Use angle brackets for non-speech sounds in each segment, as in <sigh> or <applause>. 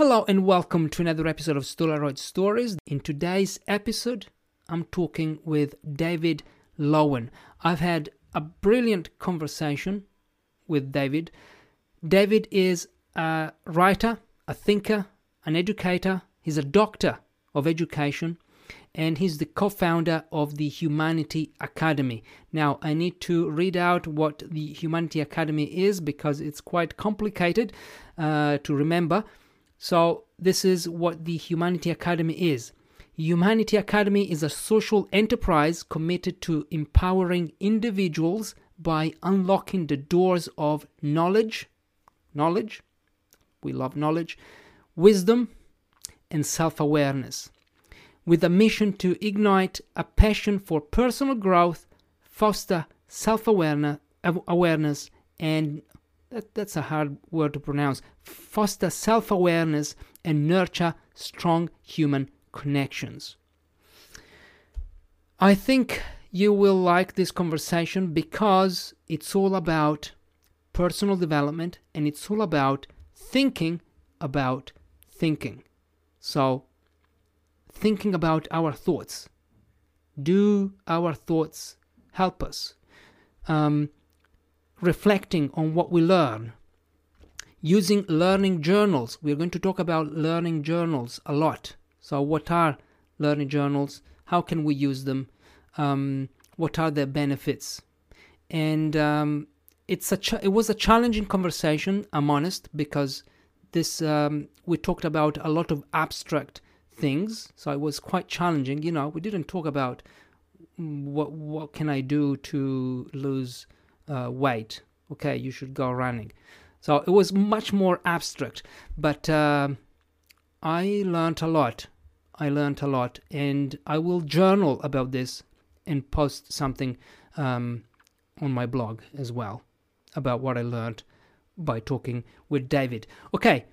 Hello and welcome to another episode of Stolaroid Stories. In today's episode, I'm talking with David Loewen. I've had a brilliant conversation with David. David is a writer, a thinker, an educator. He's a doctor of education and he's the co founder of the Humanity Academy. Now, I need to read out what the Humanity Academy is because it's quite complicated uh, to remember. So, this is what the Humanity Academy is. Humanity Academy is a social enterprise committed to empowering individuals by unlocking the doors of knowledge, knowledge, we love knowledge, wisdom, and self awareness with a mission to ignite a passion for personal growth, foster self awareness, and that, that's a hard word to pronounce foster self awareness and nurture strong human connections. I think you will like this conversation because it's all about personal development and it's all about thinking about thinking. So thinking about our thoughts. Do our thoughts help us? Um, reflecting on what we learn. Using learning journals. We're going to talk about learning journals a lot. So, what are learning journals? How can we use them? Um, what are their benefits? And um, it's a ch- it was a challenging conversation. I'm honest because this um, we talked about a lot of abstract things. So it was quite challenging. You know, we didn't talk about what what can I do to lose uh, weight. Okay, you should go running. So it was much more abstract, but uh, I learned a lot. I learned a lot, and I will journal about this and post something um, on my blog as well about what I learned by talking with David. Okay,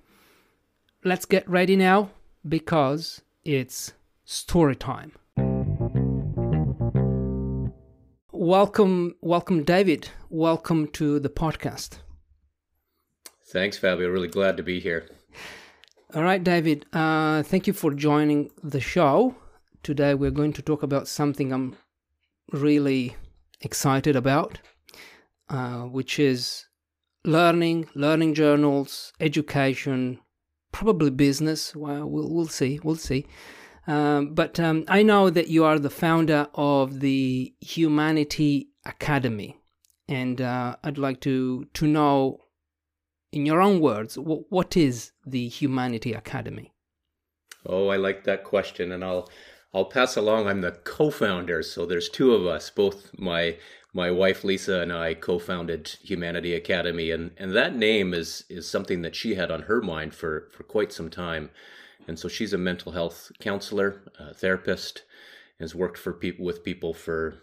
let's get ready now because it's story time. Welcome, welcome, David. Welcome to the podcast. Thanks, Fabio. Really glad to be here. All right, David. Uh, thank you for joining the show. Today, we're going to talk about something I'm really excited about, uh, which is learning, learning journals, education, probably business. Well, we'll, we'll see. We'll see. Um, but um, I know that you are the founder of the Humanity Academy, and uh, I'd like to to know, in your own words, w- what is the Humanity Academy? Oh, I like that question, and I'll I'll pass along. I'm the co-founder, so there's two of us. Both my my wife Lisa and I co-founded Humanity Academy, and and that name is is something that she had on her mind for for quite some time, and so she's a mental health counselor, therapist, has worked for people with people for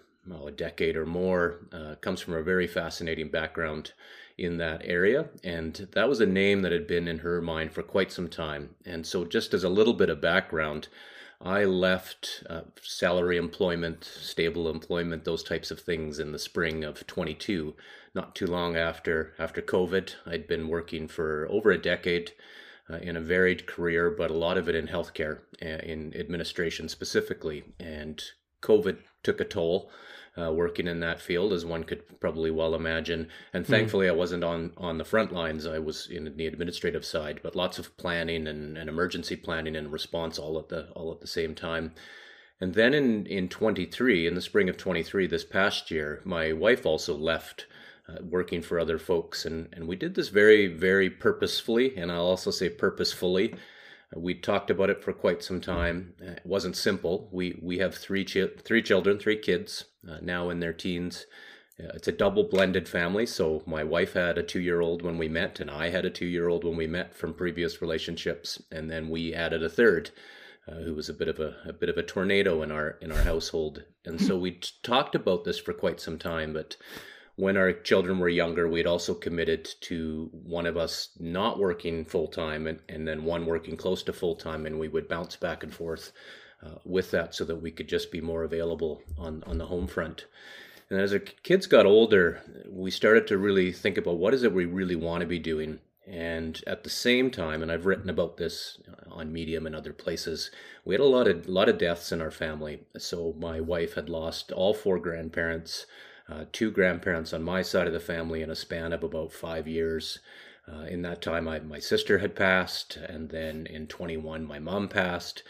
a decade or more. Uh, comes from a very fascinating background in that area, and that was a name that had been in her mind for quite some time. And so, just as a little bit of background. I left uh, salary employment, stable employment, those types of things in the spring of 22. Not too long after after COVID, I'd been working for over a decade uh, in a varied career, but a lot of it in healthcare, uh, in administration specifically. And COVID took a toll uh, working in that field, as one could probably well imagine. And hmm. thankfully, mm. I wasn't on on the front lines. I was in the administrative side, but lots of planning and, and emergency planning and response all at the all at the same time. And then in in 23, in the spring of 23, this past year, my wife also left. Uh, working for other folks and and we did this very very purposefully and I'll also say purposefully we talked about it for quite some time. Uh, it wasn't simple. We we have three chi- three children, three kids uh, now in their teens. Uh, it's a double blended family. So my wife had a two year old when we met, and I had a two year old when we met from previous relationships, and then we added a third. Uh, who was a bit of a, a bit of a tornado in our in our household, and so we t- talked about this for quite some time. But when our children were younger, we had also committed to one of us not working full time and, and then one working close to full time, and we would bounce back and forth uh, with that so that we could just be more available on, on the home front. And as our kids got older, we started to really think about what is it we really want to be doing. And at the same time, and I've written about this on Medium and other places, we had a lot of lot of deaths in our family. So my wife had lost all four grandparents, uh, two grandparents on my side of the family in a span of about five years. Uh, in that time, I, my sister had passed, and then in 21, my mom passed,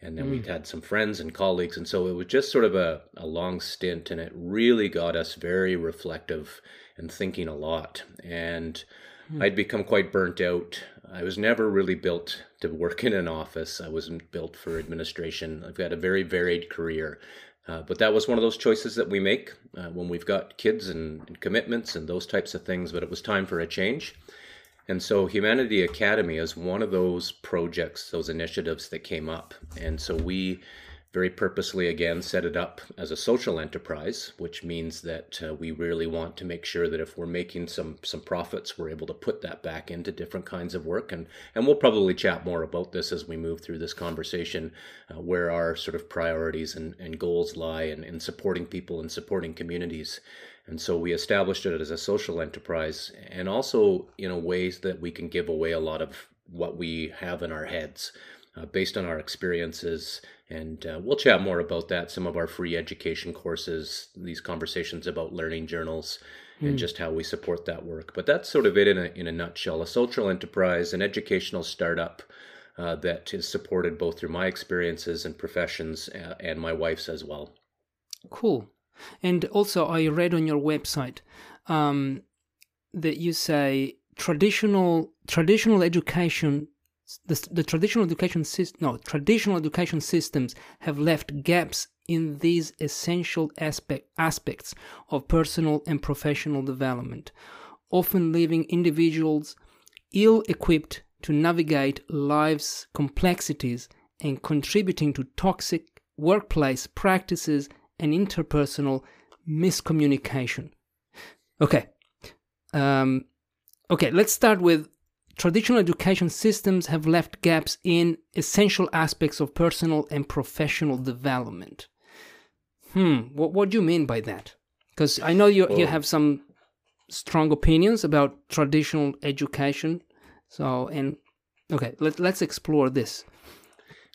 and then mm. we'd had some friends and colleagues, and so it was just sort of a, a long stint, and it really got us very reflective and thinking a lot. And mm. I'd become quite burnt out. I was never really built to work in an office. I wasn't built for administration. I've got a very varied career. Uh, but that was one of those choices that we make uh, when we've got kids and, and commitments and those types of things. But it was time for a change. And so Humanity Academy is one of those projects, those initiatives that came up. And so we very purposely again set it up as a social enterprise, which means that uh, we really want to make sure that if we're making some some profits, we're able to put that back into different kinds of work. And and we'll probably chat more about this as we move through this conversation, uh, where our sort of priorities and, and goals lie in, in supporting people and supporting communities. And so we established it as a social enterprise and also in a ways that we can give away a lot of what we have in our heads uh, based on our experiences. And uh, we'll chat more about that, some of our free education courses, these conversations about learning journals, mm. and hmm. just how we support that work. But that's sort of it in a, in a nutshell a social enterprise, an educational startup. Uh, that is supported both through my experiences and professions uh, and my wife's as well. Cool. And also, I read on your website um, that you say traditional traditional education the, the traditional education system no traditional education systems have left gaps in these essential aspect, aspects of personal and professional development often leaving individuals ill equipped to navigate life's complexities and contributing to toxic workplace practices and interpersonal miscommunication. Okay. Um, okay, let's start with traditional education systems have left gaps in essential aspects of personal and professional development. Hmm, what, what do you mean by that? Because I know you, well, you have some strong opinions about traditional education. So, and okay, let, let's explore this.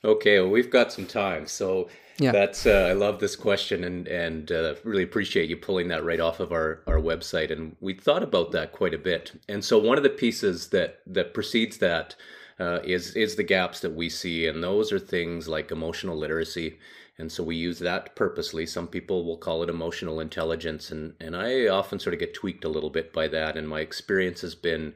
Okay, well, we've got some time. So, yeah, that's uh, I love this question and and uh, really appreciate you pulling that right off of our our website. And we thought about that quite a bit. And so one of the pieces that that precedes that uh, is is the gaps that we see, and those are things like emotional literacy. And so we use that purposely. Some people will call it emotional intelligence, and and I often sort of get tweaked a little bit by that. And my experience has been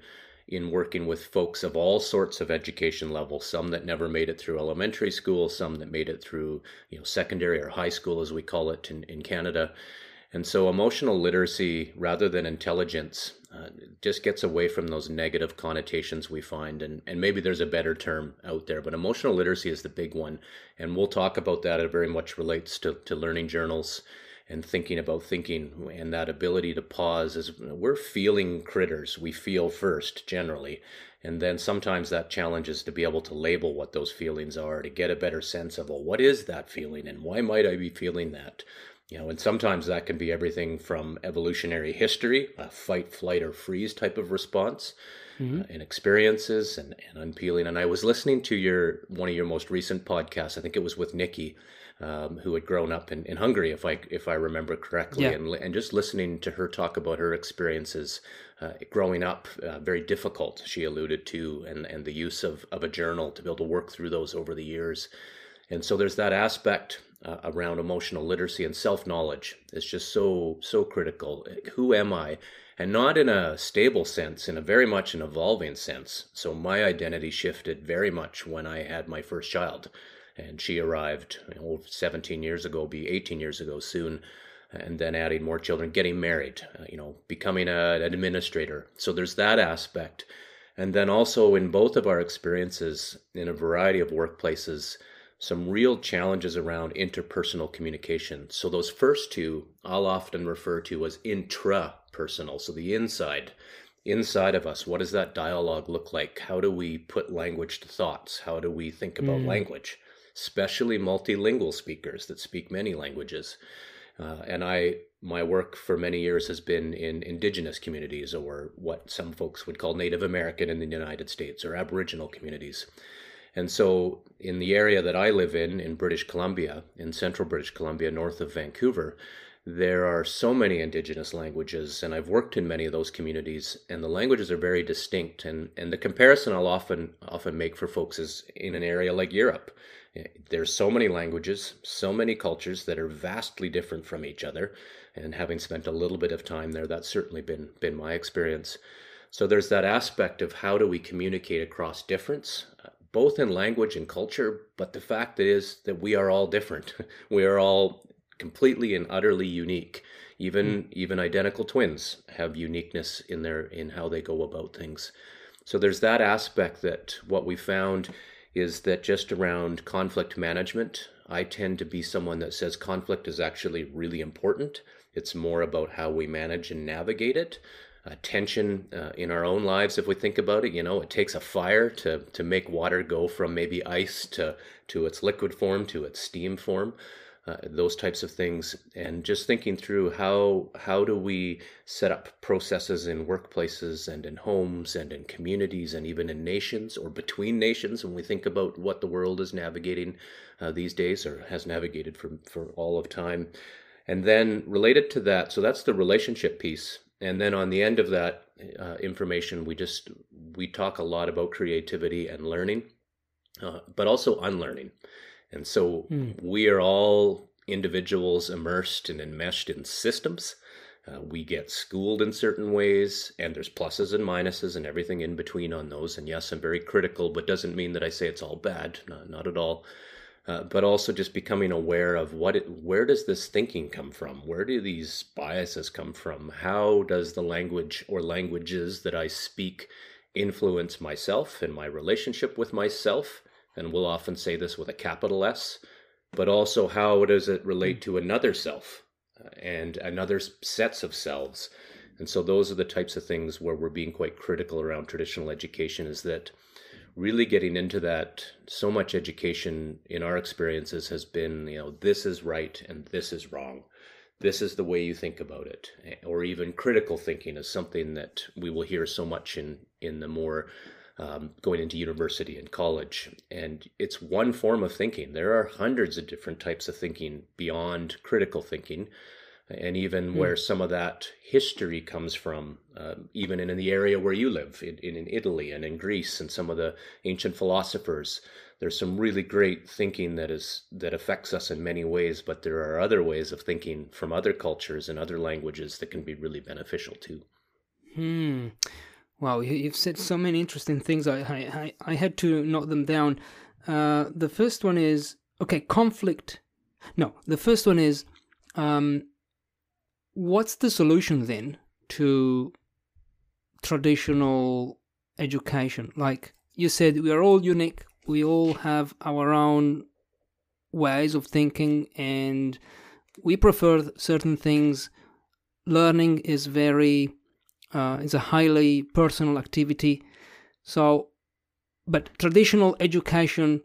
in working with folks of all sorts of education levels some that never made it through elementary school some that made it through you know secondary or high school as we call it in, in canada. And so emotional literacy rather than intelligence uh, just gets away from those negative connotations we find. And, and maybe there's a better term out there but emotional literacy is the big one. And we'll talk about that. It very much relates to, to learning journals and thinking about thinking and that ability to pause is we're feeling critters we feel first generally. And then sometimes that challenge is to be able to label what those feelings are to get a better sense of well what is that feeling and why might i be feeling that? You know and sometimes that can be everything from evolutionary history a fight flight or freeze type of response mm-hmm. uh, and experiences and, and unpeeling. And i was listening to your one of your most recent podcasts. I think it was with nikki um, who had grown up in, in Hungary, if I if I remember correctly, yeah. and and just listening to her talk about her experiences uh, growing up, uh, very difficult. She alluded to, and and the use of of a journal to be able to work through those over the years, and so there's that aspect uh, around emotional literacy and self knowledge. It's just so so critical. Who am I? And not in a stable sense, in a very much an evolving sense. So my identity shifted very much when I had my first child and she arrived you know, 17 years ago, be 18 years ago soon, and then adding more children, getting married, uh, you know, becoming a, an administrator. So there's that aspect. And then also in both of our experiences in a variety of workplaces, some real challenges around interpersonal communication. So those first two I'll often refer to as intrapersonal, so the inside inside of us what does that dialogue look like how do we put language to thoughts how do we think about mm. language especially multilingual speakers that speak many languages. Uh, and I, my work for many years has been in indigenous communities, or what some folks would call Native American in the United States, or Aboriginal communities. And so, in the area that I live in, in British Columbia, in central British Columbia, north of Vancouver, there are so many indigenous languages, and I've worked in many of those communities, and the languages are very distinct. And, and the comparison I'll often often make for folks is in an area like Europe. There's so many languages, so many cultures that are vastly different from each other. And having spent a little bit of time there, that's certainly been been my experience. So there's that aspect of how do we communicate across difference, both in language and culture, but the fact is that we are all different. <laughs> we are all completely and utterly unique. Even mm. even identical twins have uniqueness in their in how they go about things. So there's that aspect that what we found is that just around conflict management, I tend to be someone that says conflict is actually really important. It's more about how we manage and navigate it uh, tension uh, in our own lives if we think about it you know it takes a fire to to make water go from maybe ice to to its liquid form to its steam form uh, those types of things and just thinking through how how do we set up processes in workplaces and in homes and in communities and even in nations or between nations when we think about what the world is navigating uh, these days or has navigated for for all of time. And then related to that so that's the relationship piece. And then on the end of that uh, information we just we talk a lot about creativity and learning uh, but also unlearning and so mm. we are all individuals immersed and enmeshed in systems uh, we get schooled in certain ways and there's pluses and minuses and everything in between on those and yes i'm very critical but doesn't mean that i say it's all bad not, not at all uh, but also just becoming aware of what it, where does this thinking come from? Where do these biases come from? How does the language or languages that I speak influence myself and my relationship with myself? And we'll often say this with a capital S, but also how does it relate to another self uh, and another sets of selves? And so those are the types of things where we're being quite critical around traditional education is that really getting into that so much education in our experiences has been you know this is right and this is wrong this is the way you think about it or even critical thinking is something that we will hear so much in in the more um, going into university and college and it's one form of thinking there are hundreds of different types of thinking beyond critical thinking and even mm. where some of that history comes from, uh, even in, in, the area where you live, in, in Italy and in Greece, and some of the ancient philosophers. There's some really great thinking that is that affects us in many ways, but there are other ways of thinking from other cultures and other languages that can be really beneficial too. Hmm. Wow, you've said so many interesting things. I I, I had to note them down. Uh, the first one is okay, conflict. No, the first one is um, what's the solution then to traditional education? Like you said, we are all unique. We all have our own ways of thinking, and we prefer certain things. Learning is very uh, is a highly personal activity. So, but traditional education,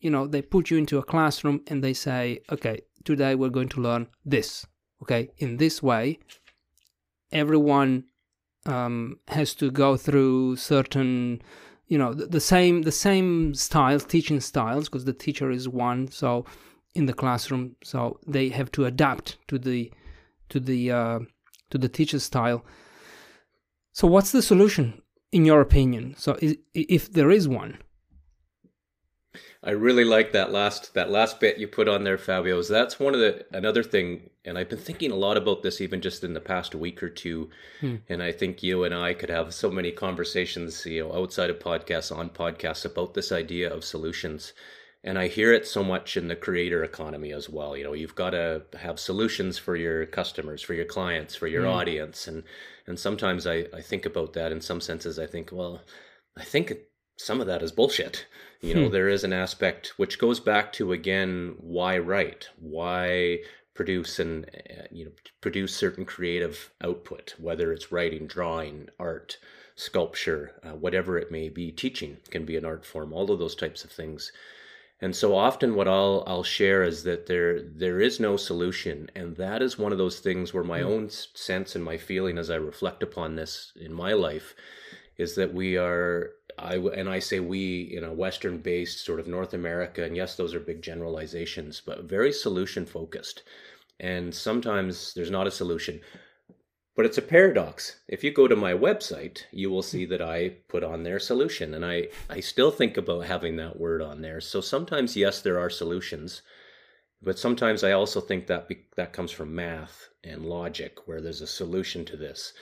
you know, they put you into a classroom and they say, okay, today we're going to learn this okay in this way everyone um, has to go through certain you know the, the same the same styles teaching styles because the teacher is one so in the classroom so they have to adapt to the to the uh, to the teacher's style so what's the solution in your opinion so is, if there is one I really like that last that last bit you put on there, Fabio. That's one of the another thing, and I've been thinking a lot about this even just in the past week or two. Hmm. And I think you and I could have so many conversations, you know, outside of podcasts, on podcasts about this idea of solutions. And I hear it so much in the creator economy as well. You know, you've got to have solutions for your customers, for your clients, for your hmm. audience, and and sometimes I I think about that. In some senses, I think, well, I think some of that is bullshit. You know, hmm. there is an aspect which goes back to again why write, why produce and uh, you know produce certain creative output, whether it's writing, drawing, art, sculpture, uh, whatever it may be. Teaching can be an art form. All of those types of things. And so often what I'll I'll share is that there there is no solution and that is one of those things where my mm. own sense and my feeling as I reflect upon this in my life is that we are I and I say we in a western based sort of North America and yes those are big generalizations but very solution focused. And sometimes there's not a solution. But it's a paradox. If you go to my website, you will see that I put on their solution. And I, I still think about having that word on there. So sometimes, yes, there are solutions. But sometimes I also think that be, that comes from math and logic, where there's a solution to this.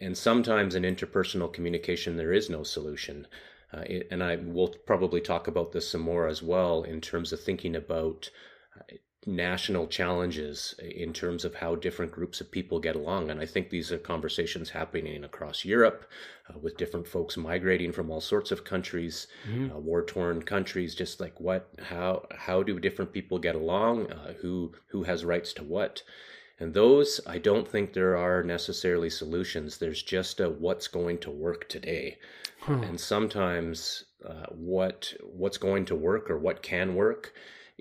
And sometimes in interpersonal communication, there is no solution. Uh, and I will probably talk about this some more as well in terms of thinking about uh, national challenges in terms of how different groups of people get along. And I think these are conversations happening across Europe uh, with different folks migrating from all sorts of countries, mm-hmm. uh, war torn countries, just like what, how, how do different people get along? Uh, who, who has rights to what? And those, I don't think there are necessarily solutions. There's just a what's going to work today. And sometimes uh, what what's going to work or what can work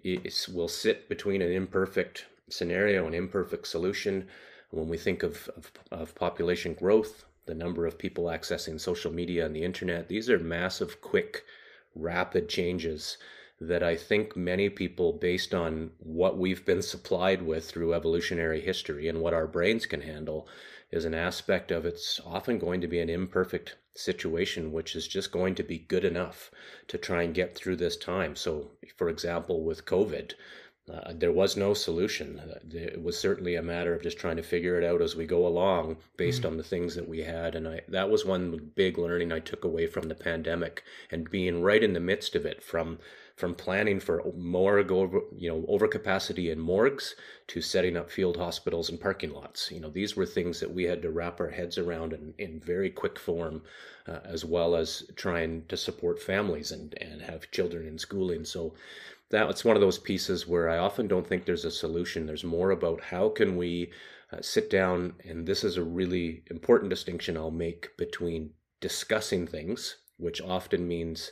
is, will sit between an imperfect scenario and imperfect solution. When we think of, of, of population growth, the number of people accessing social media and the internet, these are massive, quick, rapid changes that I think many people, based on what we've been supplied with through evolutionary history and what our brains can handle, is an aspect of it's often going to be an imperfect situation, which is just going to be good enough to try and get through this time. So, for example, with COVID, uh, there was no solution. Uh, it was certainly a matter of just trying to figure it out as we go along based mm. on the things that we had. And I, that was one big learning I took away from the pandemic and being right in the midst of it from from planning for morgue over, you know, overcapacity in morgues to setting up field hospitals and parking lots. You know, these were things that we had to wrap our heads around in, in very quick form, uh, as well as trying to support families and, and have children in schooling. So that's one of those pieces where I often don't think there's a solution. There's more about how can we uh, sit down, and this is a really important distinction I'll make between discussing things, which often means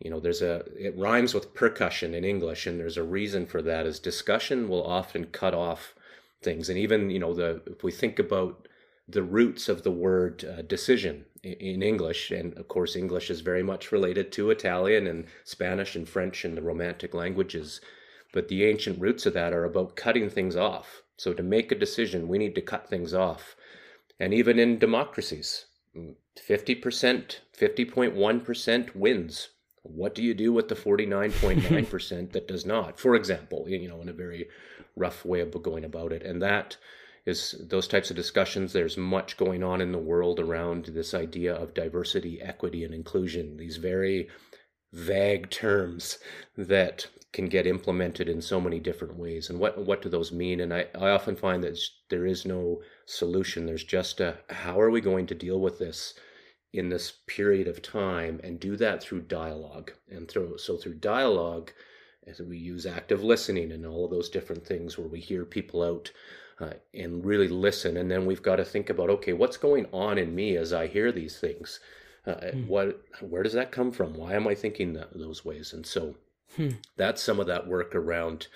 you know there's a it rhymes with percussion in english and there's a reason for that is discussion will often cut off things. And even you know the if we think about the roots of the word uh, decision in, in english and of course english is very much related to italian and spanish and french and the romantic languages but the ancient roots of that are about cutting things off. So to make a decision we need to cut things off. And even in democracies 50% 50.1% wins what do you do with the 49.9% that does not? For example, you know, in a very rough way of going about it. And that is those types of discussions. There's much going on in the world around this idea of diversity, equity, and inclusion, these very vague terms that can get implemented in so many different ways. And what, what do those mean? And I, I often find that there is no solution. There's just a how are we going to deal with this? In this period of time and do that through dialogue and through so through dialogue as we use active listening and all of those different things where we hear people out uh, and really listen and then we've got to think about okay what's going on in me as i hear these things uh, hmm. what where does that come from why am i thinking that, those ways and so hmm. that's some of that work around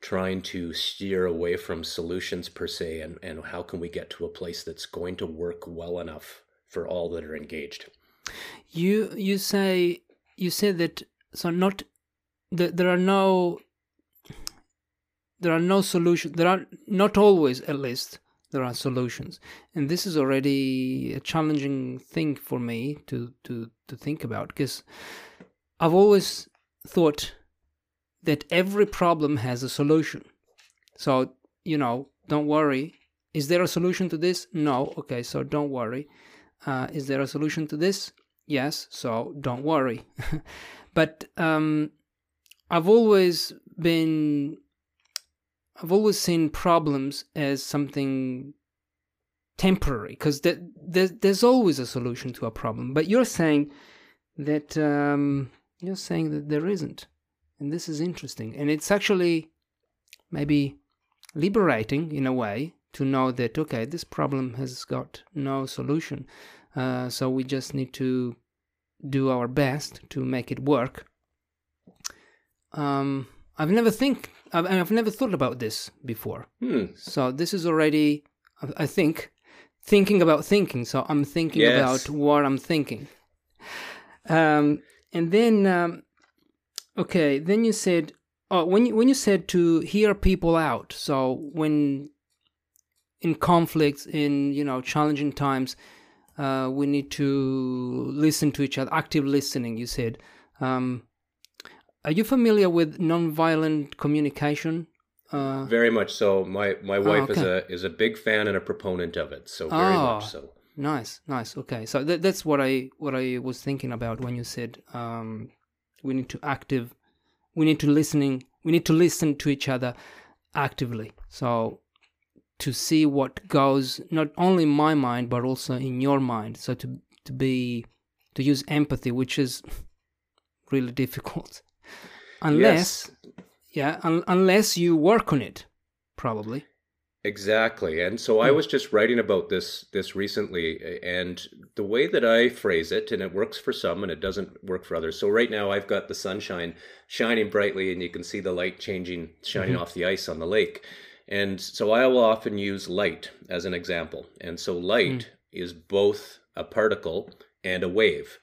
trying to steer away from solutions per se and, and how can we get to a place that's going to work well enough for all that are engaged. You you say you say that so not that there are no there are no solutions there are not always at least there are solutions. And this is already a challenging thing for me to to to think about because i've always thought that every problem has a solution. So you know don't worry. Is there a solution to this? No. Okay so don't worry uh, is there a solution to this? Yes, so don't worry. <laughs> but um, I've always been, I've always seen problems as something temporary because th- th- there's always a solution to a problem. But you're saying that um, you're saying that there isn't, and this is interesting, and it's actually maybe liberating in a way to know that okay this problem has got no solution uh, so we just need to do our best to make it work um, I've never think I've, I've never thought about this before. Hmm. So this is already, I think, thinking about thinking. So I'm thinking Yes. about what I'm thinking. Um, and then, um, okay, then you said, oh, when you, when you said to hear people out. So when in conflicts, in you know challenging times, uh, we need to listen to each other. Active listening, you said. Um, are you familiar with nonviolent communication? Uh, Very much so. My my wife is okay. a is a big fan and a proponent of it. So very Oh. much so. Nice, nice. Okay, so that, that's what I what I was thinking about when you said um, we need to active, we need to listening, we need to listen to each other actively. So to see what goes not only in my mind but also in your mind. So to to be to use empathy, which is <laughs> really difficult, <laughs> unless yeah, un- unless you work on it, probably. Exactly. And so I hmm. was just writing about this this recently and the way that I phrase it and it works for some and it doesn't work for others. So right now I've got the sunshine shining brightly and you can see the light changing shining mm-hmm. off the ice on the lake. And so I will often use light as an example. And so light mm. is both a particle and a wave.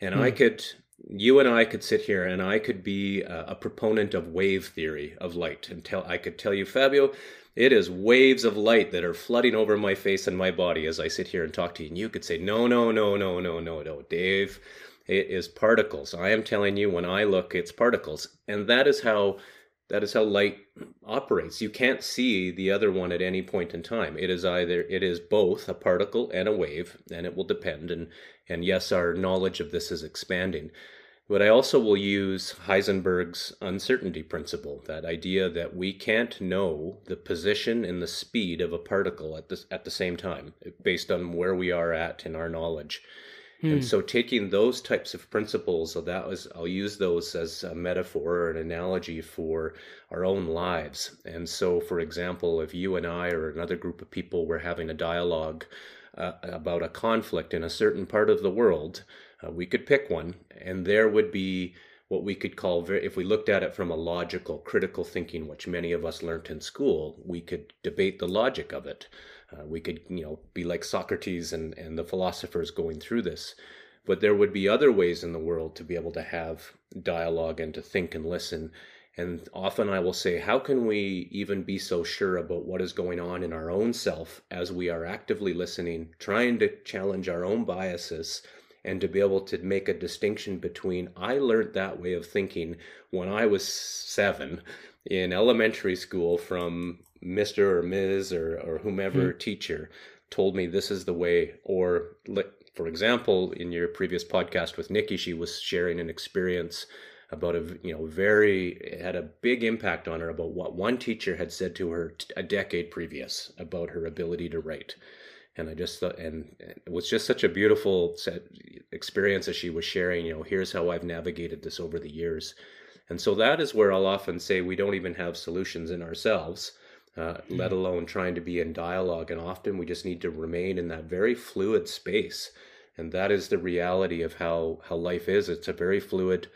And I hmm. could you and I could sit here and I could be a, a proponent of wave theory of light and tell I could tell you Fabio it is waves of light that are flooding over my face and my body as I sit here and talk to you. And you could say no no no no no no no Dave. It is particles. I am telling you when I look it's particles. And that is how that is how light operates. You can't see the other one at any point in time. It is either it is both a particle and a wave and it will depend and and yes our knowledge of this is expanding. But I also will use Heisenberg's uncertainty principle, that idea that we can't know the position and the speed of a particle at the, at the same time, based on where we are at in our knowledge. And so taking those types of principles, so that was I'll use those as a metaphor or an analogy for our own lives. And so for example, if you and I or another group of people were having a dialogue uh, about a conflict in a certain part of the world, uh, we could pick one, and there would be what we could call, ver- if we looked at it from a logical, critical thinking, which many of us learnt in school, we could debate the logic of it. Uh, we could, you know, be like Socrates and, and the philosophers going through this. But there would be other ways in the world to be able to have dialogue and to think and listen. And often I will say, how can we even be so sure about what is going on in our own self as we are actively listening, trying to challenge our own biases, and to be able to make a distinction between I learned that way of thinking when I was seven in elementary school from Mr. or Ms. or, or whomever hmm. teacher told me this is the way, or like, for example, in your previous podcast with Nikki, she was sharing an experience about a you know very it had a big impact on her about what one teacher had said to her t- a decade previous about her ability to write and i just thought and it was just such a beautiful set experience as she was sharing you know here's how i've navigated this over the years and so that is where i'll often say we don't even have solutions in ourselves uh, let alone trying to be in dialogue and often we just need to remain in that very fluid space. And that is the reality of how how life is. It's a very fluid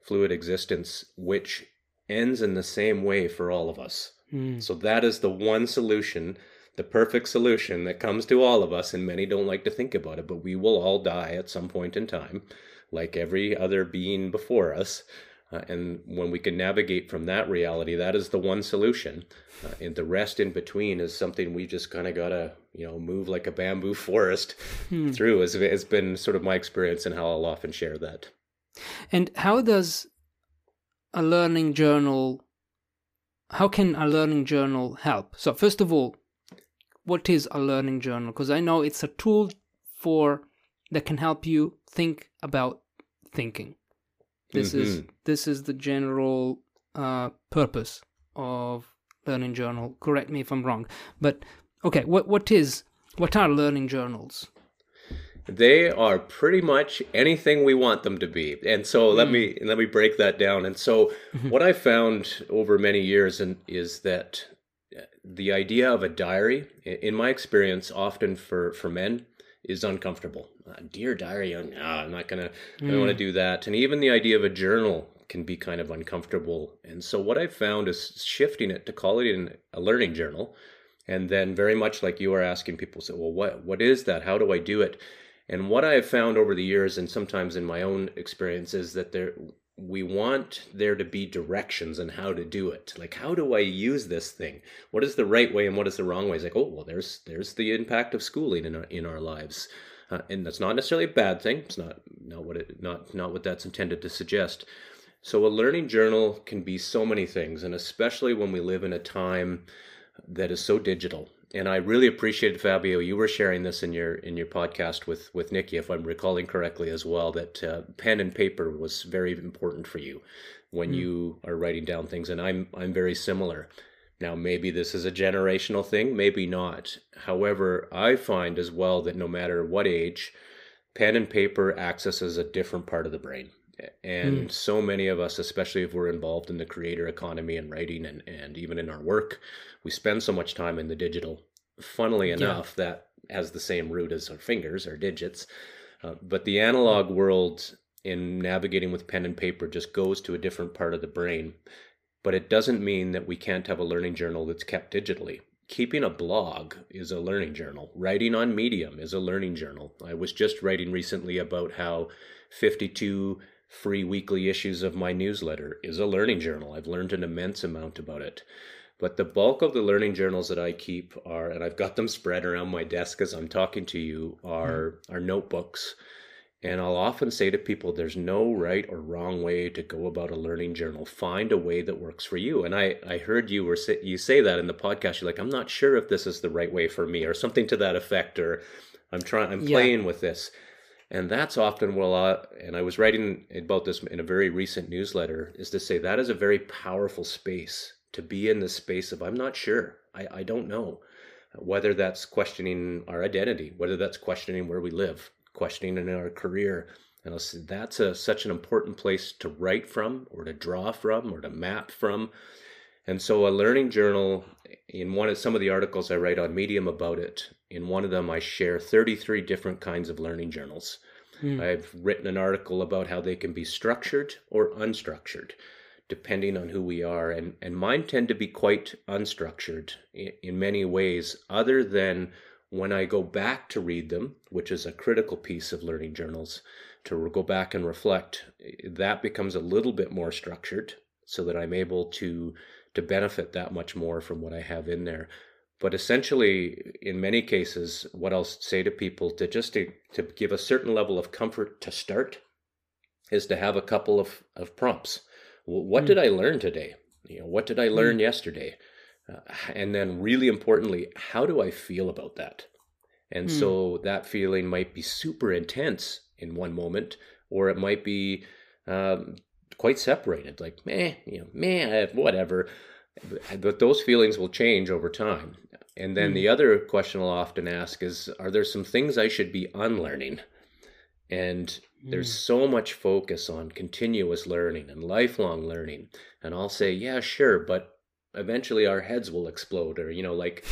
fluid existence which ends in the same way for all of us. Mm. so that is the one solution the perfect solution that comes to all of us and many don't like to think about it but we will all die at some point in time like every other being before us uh, and when we can navigate from that reality that is the one solution uh, and the rest in between is something we just kind of gotta you know move like a bamboo <laughs> forest through as it's been sort of my experience and how i'll often share that And how does a learning journal, how can a learning journal help? So, first of all, what is a learning journal? Because I know it's a tool for that can help you think about thinking. This is Mhm. this is the general uh, purpose of learning journal. Correct me if I'm wrong, but okay, what what is what are learning journals? They are pretty much anything we want them to be. And so let me let me break that down. And so what I found over many years and is that uh, the idea of a diary in my experience often for for men is uncomfortable. Uh, dear diary, uh, no, I'm not gonna I don't want to do that. And even the idea of a journal can be kind of uncomfortable. And so what I've found is shifting it to call it in a learning journal. And then very much like you are asking people say, well, what what is that? How do I do it? And what I have found over the years and sometimes in my own experience is that there we want there to be directions on how to do it. Like how do I use this thing? What is the right way and what is the wrong way? It's like, oh well there's there's the impact of schooling in our in our lives. Uh, and that's not necessarily a bad thing. It's not not what it not not what that's intended to suggest. So a learning journal can be so many things, and especially when we live in a time that is so digital. And I really appreciated Fabio. You were sharing this in your in your podcast with with Nikki, if I'm recalling correctly, as well. That uh, pen and paper was very important for you when mm. you are writing down things, and I'm I'm very similar. Now, maybe this is a generational thing, maybe not. However, I find as well that no matter what age, pen and paper accesses a different part of the brain. And mm. so many of us, especially if we're involved in the creator economy and writing and, and even in our work, we spend so much time in the digital. Funnily enough, yeah. that has the same root as our fingers, our digits. Uh, but the analog world in navigating with pen and paper just goes to a different part of the brain. But it doesn't mean that we can't have a learning journal that's kept digitally. Keeping a blog is a learning journal. Writing on Medium is a learning journal. I was just writing recently about how 52 free weekly issues of my newsletter is a learning journal. I've learned an immense amount about it. But the bulk of the learning journals that I keep are, and I've got them spread around my desk as I'm talking to you, are, mm. are notebooks and I'll often say to people, there's no right or wrong way to go about a learning journal. Find a way that works for you. And I, I heard you were you say that in the podcast. You're like, I'm not sure if this is the right way for me, or something to that effect, or I'm trying, I'm yeah. playing with this. And that's often what I, and I was writing about this in a very recent newsletter, is to say that is a very powerful space to be in the space of I'm not sure. I, I don't know. Whether that's questioning our identity, whether that's questioning where we live, questioning in our career. And I'll say that's a, such an important place to write from or to draw from or to map from. And so a learning journal, in one of some of the articles I write on Medium about it, in one of them I share 33 different kinds of learning journals. Hmm. I've written an article about how they can be structured or unstructured, depending on who we are. And, and mine tend to be quite unstructured in, in many ways, other than when I go back to read them, which is a critical piece of learning journals, to go back and reflect, that becomes a little bit more structured so that I'm able to to benefit that much more from what I have in there. But essentially, in many cases, what I'll say to people to just to, to give a certain level of comfort to start is to have a couple of, of prompts. What mm. did I learn today? You know, what did I learn mm. yesterday? Uh, and then, really importantly, how do I feel about that? And mm. so that feeling might be super intense in one moment, or it might be um, quite separated, like meh, you know, meh, whatever. But those feelings will change over time. And then mm. the other question I'll often ask is, are there some things I should be unlearning? And mm. there's so much focus on continuous learning and lifelong learning. And I'll say, yeah, sure, but eventually our heads will explode or you know like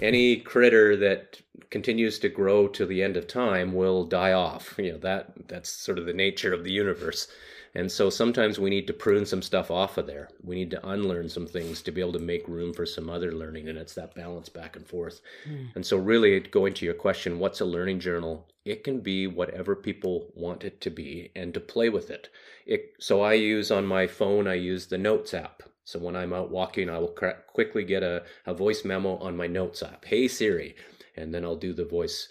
any <laughs> critter that continues to grow to the end of time will die off you know that that's sort of the nature of the universe and so sometimes we need to prune some stuff off of there we need to unlearn some things to be able to make room for some other learning and it's that balance back and forth mm. and so really going to your question what's a learning journal it can be whatever people want it to be and to play with it, it so i use on my phone i use the notes app so when I'm out walking, I will quickly get a, a voice memo on my notes app. Hey Siri, and then I'll do the voice.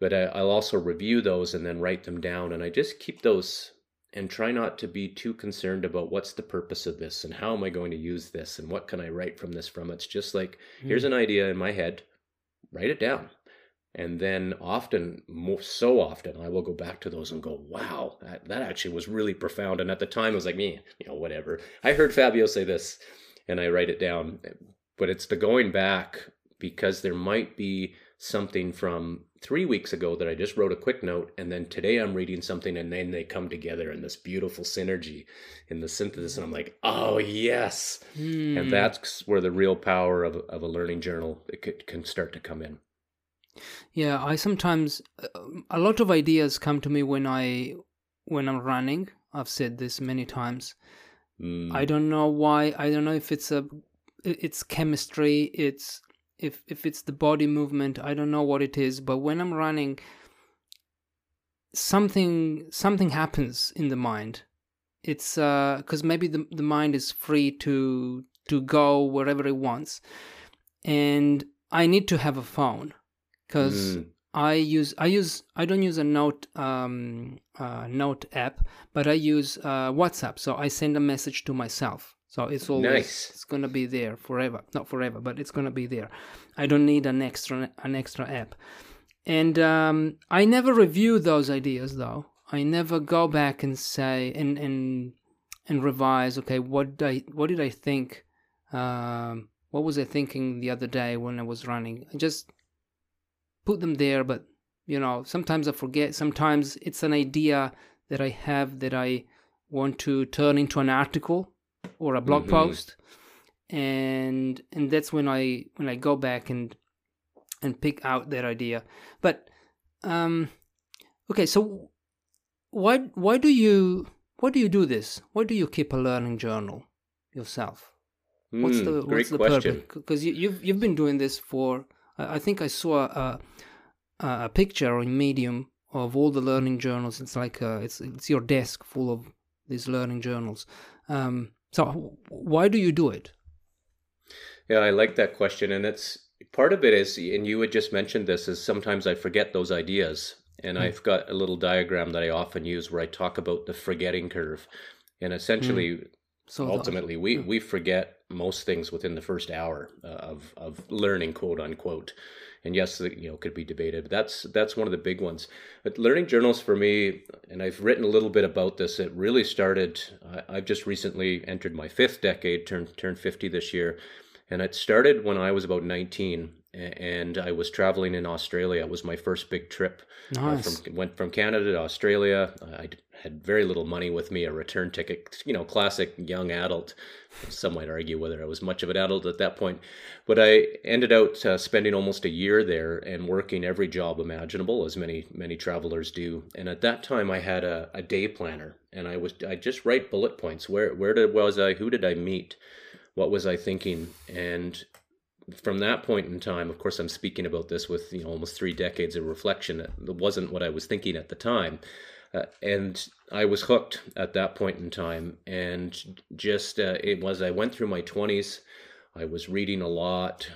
But I, I'll also review those and then write them down. And I just keep those and try not to be too concerned about what's the purpose of this and how am I going to use this and what can I write from this from. It's just like, mm. here's an idea in my head, write it down and then often so often i will go back to those and go wow that, that actually was really profound and at the time i was like me you know whatever i heard fabio say this and i write it down but it's the going back because there might be something from three weeks ago that i just wrote a quick note and then today i'm reading something and then they come together in this beautiful synergy in the synthesis and i'm like oh yes and hmm. that's where the real power of, of a learning journal it could, can start to come in yeah, I sometimes uh, a lot of ideas come to me when I when I'm running. I've said this many times. Mm. I don't know why. I don't know if it's a it's chemistry, it's if if it's the body movement, I don't know what it is, but when I'm running something something happens in the mind. It's uh cuz maybe the the mind is free to to go wherever it wants. And I need to have a phone cuz Mm. I use I use I don't use a note um, uh, note app, but I use uh, WhatsApp. So I send a message to myself. So it's always Nice. it's gonna be there forever. Not forever, but it's gonna be there. I don't need an extra an extra app. And um, I never review those ideas though. I never go back and say and and and revise. Okay, what did I what did I think? Um, what was I thinking the other day when I was running? I just put them there, but you know, sometimes I forget. Sometimes it's an idea that I have that I want to turn into an article or a blog Mhm. post, and and that's when I when I go back and and pick out that idea. But um, okay, so why why do you why do you do this? Why do you keep a learning journal yourself? What's Mm, the great what's the question. purpose? Because you, you've you've been doing this for. I think I saw a a, a picture on Medium of all the learning journals. It's like uh it's it's your desk full of these learning journals. Um, so why do you do it? Yeah, I like that question. And it's part of it is, and you had just mentioned this, is sometimes I forget those ideas. And Mm. I've got a little diagram that I often use where I talk about the forgetting curve. And essentially, So the- ultimately, we, yeah. we forget most things within the first hour uh, of, of learning, quote unquote. And yes, you know, could be debated, but that's that's one of the big ones. But learning journals for me, and I've written a little bit about this. It really started. I, I've just recently entered my fifth decade, turned turned fifty this year, and it started when I was about nineteen, and I was traveling in Australia. It was my first big trip. Uh, nice. from went from Canada to Australia. I had very little money with me, a return ticket, you know, classic young adult. Some might argue whether I was much of an adult at that point, but I ended out uh, spending almost a year there and working every job imaginable, as many many travelers do. And at that time, I had a, a day planner, and I was I just write bullet points. Where where did was I? Who did I meet? What was I thinking? And from that point in time, of course, I'm speaking about this with you know almost three decades of reflection. It wasn't what I was thinking at the time, uh, and I was hooked at that point in time. And just uh, it was I went through my 20s. I was reading a lot.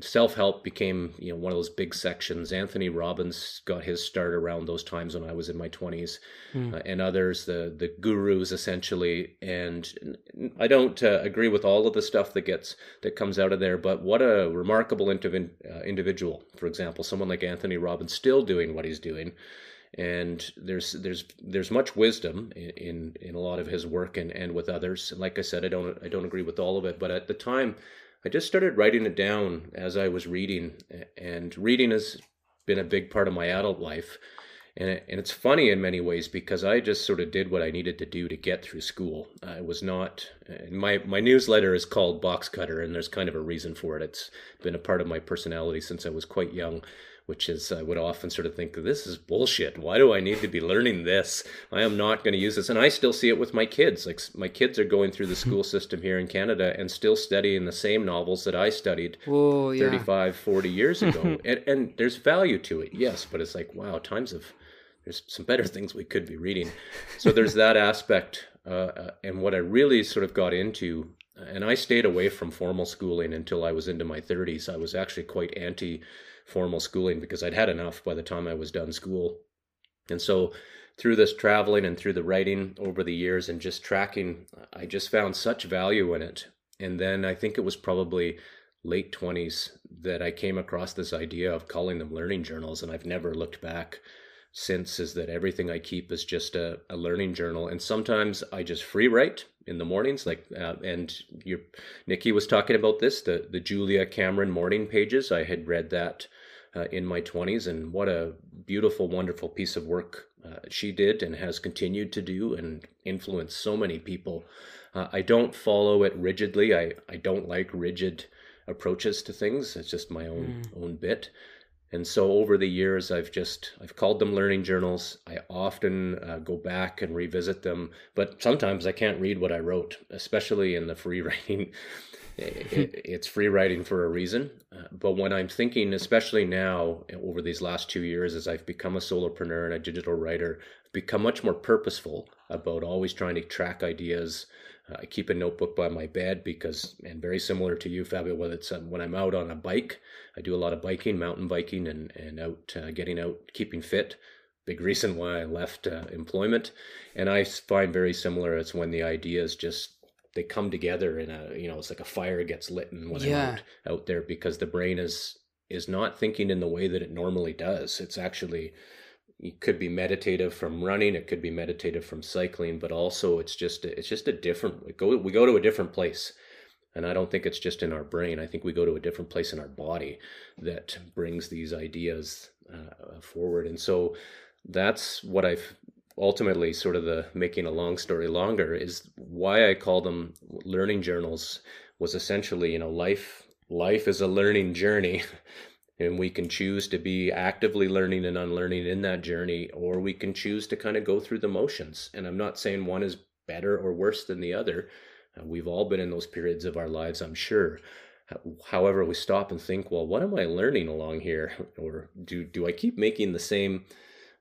Self help became you know one of those big sections. Anthony Robbins got his start around those times when I was in my 20s Hmm. uh, and others, the the gurus essentially. And I don't uh, agree with all of the stuff that gets that comes out of there, but what a remarkable indiv- uh, individual. For example, someone like Anthony Robbins still doing what he's doing, and there's there's there's much wisdom in in, in a lot of his work and and with others. And like I said, I don't I don't agree with all of it, but at the time. I just started writing it down as I was reading, and reading has been a big part of my adult life. And, it, and it's funny in many ways because I just sort of did what I needed to do to get through school. I was not, my, my newsletter is called Box Cutter, and there's kind of a reason for it. It's been a part of my personality since I was quite young, which is I would often sort of think, this is bullshit. Why do I need to be learning this? I am not going to use this. And I still see it with my kids. Like my kids are going through the <laughs> school system here in Canada and still studying the same novels that I studied yeah. 35 40 years <laughs> ago and, and there's value to it yes but it's like wow times of there's some better things we could be reading so there's that aspect uh, uh, and what i really sort of got into and i stayed away from formal schooling until i was into my 30s i was actually quite anti formal schooling because i'd had enough by the time i was done school and so through this traveling and through the writing over the years and just tracking i just found such value in it and then i think it was probably late 20s that I came across this idea of calling them learning journals, and I've never looked back since. Is that everything I keep is just a, a learning journal, and sometimes I just free write in the mornings, like uh, and your Nikki was talking about this the the Julia Cameron morning pages. I had read that. Uh, in my 20s, and what a beautiful, wonderful piece of work uh, she did and has continued to do and influenced so many people. Uh, I don't follow it rigidly. I, I don't like rigid approaches to things. It's just my own own bit. And so over the years, I've just I've called them learning journals. I often uh, go back and revisit them, but sometimes I can't read what I wrote, especially in the free <laughs> writing. <laughs> it's free writing for a reason. Uh, but when I'm thinking, especially now over these last two years, as I've become a solopreneur and a digital writer, I've become much more purposeful about always trying to track ideas. Uh, I keep a notebook by my bed because, and very similar to you, Fabio, whether it's um, when I'm out on a bike, I do a lot of biking, mountain biking, and and out uh, getting out, keeping fit. Big reason why I left uh, employment, and I find very similar. It's when the ideas just they come together in a you know it's like a fire gets lit and when yeah. Out, out there because the brain is is not thinking in the way that it normally does. It's actually it could be meditative from running, it could be meditative from cycling, but also it's just a, it's just a different we go we go to a different place and I don't think it's just in our brain. I think we go to a different place in our body that brings these ideas uh, forward. And so that's what I've ultimately sort of the making a long story longer is why I call them learning journals was essentially, you know, life life is a learning journey. <laughs> and we can choose to be actively learning and unlearning in that journey or we can choose to kind of go through the motions and i'm not saying one is better or worse than the other uh, we've all been in those periods of our lives, I'm sure. However, we stop and think, well, what am I learning along here? <laughs> Or do, do I keep making the same,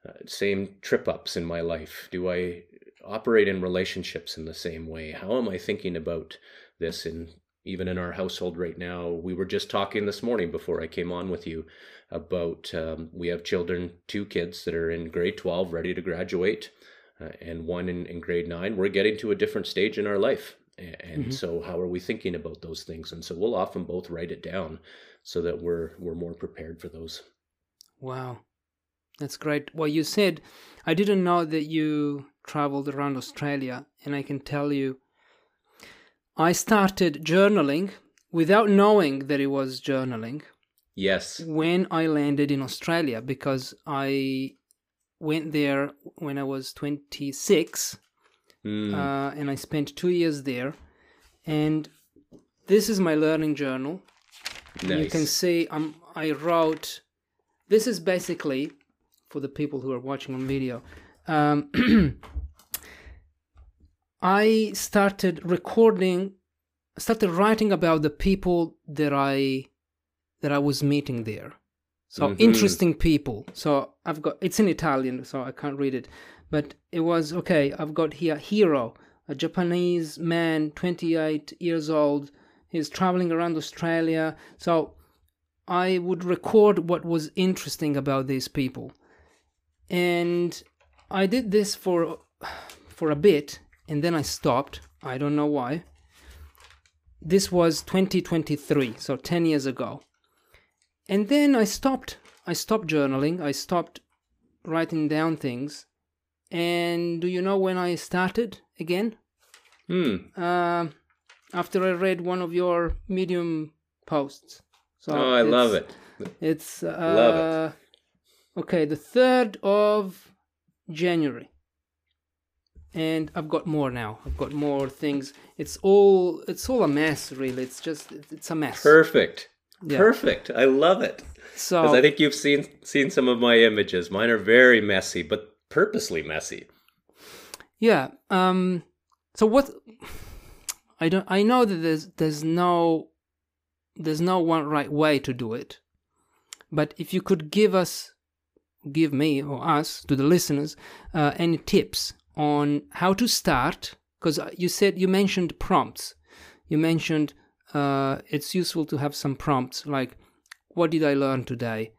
uh, same trip ups in my life? Do I operate in relationships in the same way? How am I thinking about this in even in our household right now? We were just talking this morning before I came on with you about um, we have children, two kids that are in grade 12, ready to graduate, uh, and one in, in grade nine. We're getting to a different stage in our life and mm-hmm. so how are we thinking about those things and so we'll often both write it down so that we're we're more prepared for those wow that's great well you said i didn't know that you traveled around australia and i can tell you i started journaling without knowing that it was journaling yes when i landed in australia because i went there when i was 26 Mm. Uh, and I spent two years there. And this is my learning journal. Nice. You can see I'm, I wrote. This is basically for the people who are watching on video. Um, <clears throat> I started recording, started writing about the people that I that I was meeting there. So mm-hmm. interesting people. So I've got it's in Italian, so I can't read it but it was okay. I've got here Hiro, a Japanese man, 28 years old. He's traveling around Australia. So I would record what was interesting about these people. And I did this for for a bit and then I stopped. I don't know why. This was 2023, so 10 years ago. And then I stopped. I stopped journaling. I stopped writing down things and do you know when I started again? Hmm. Uh, after I read one of your Medium posts. So oh, I love it. It's uh, love it. Okay, the third of January, and I've got more now. I've got more things. It's all it's all a mess, really. It's just it's a mess. Perfect. Yeah. Perfect. I love it. So I think you've seen seen some of my images. Mine are very messy, but purposely messy. Yeah. Um. So what? I don't. I know that there's there's no there's no one right way to do it, but if you could give us, give me or us to the listeners, uh, any tips on how to start, because you said you mentioned prompts. You mentioned uh, it's useful to have some prompts like, "What did I learn today?"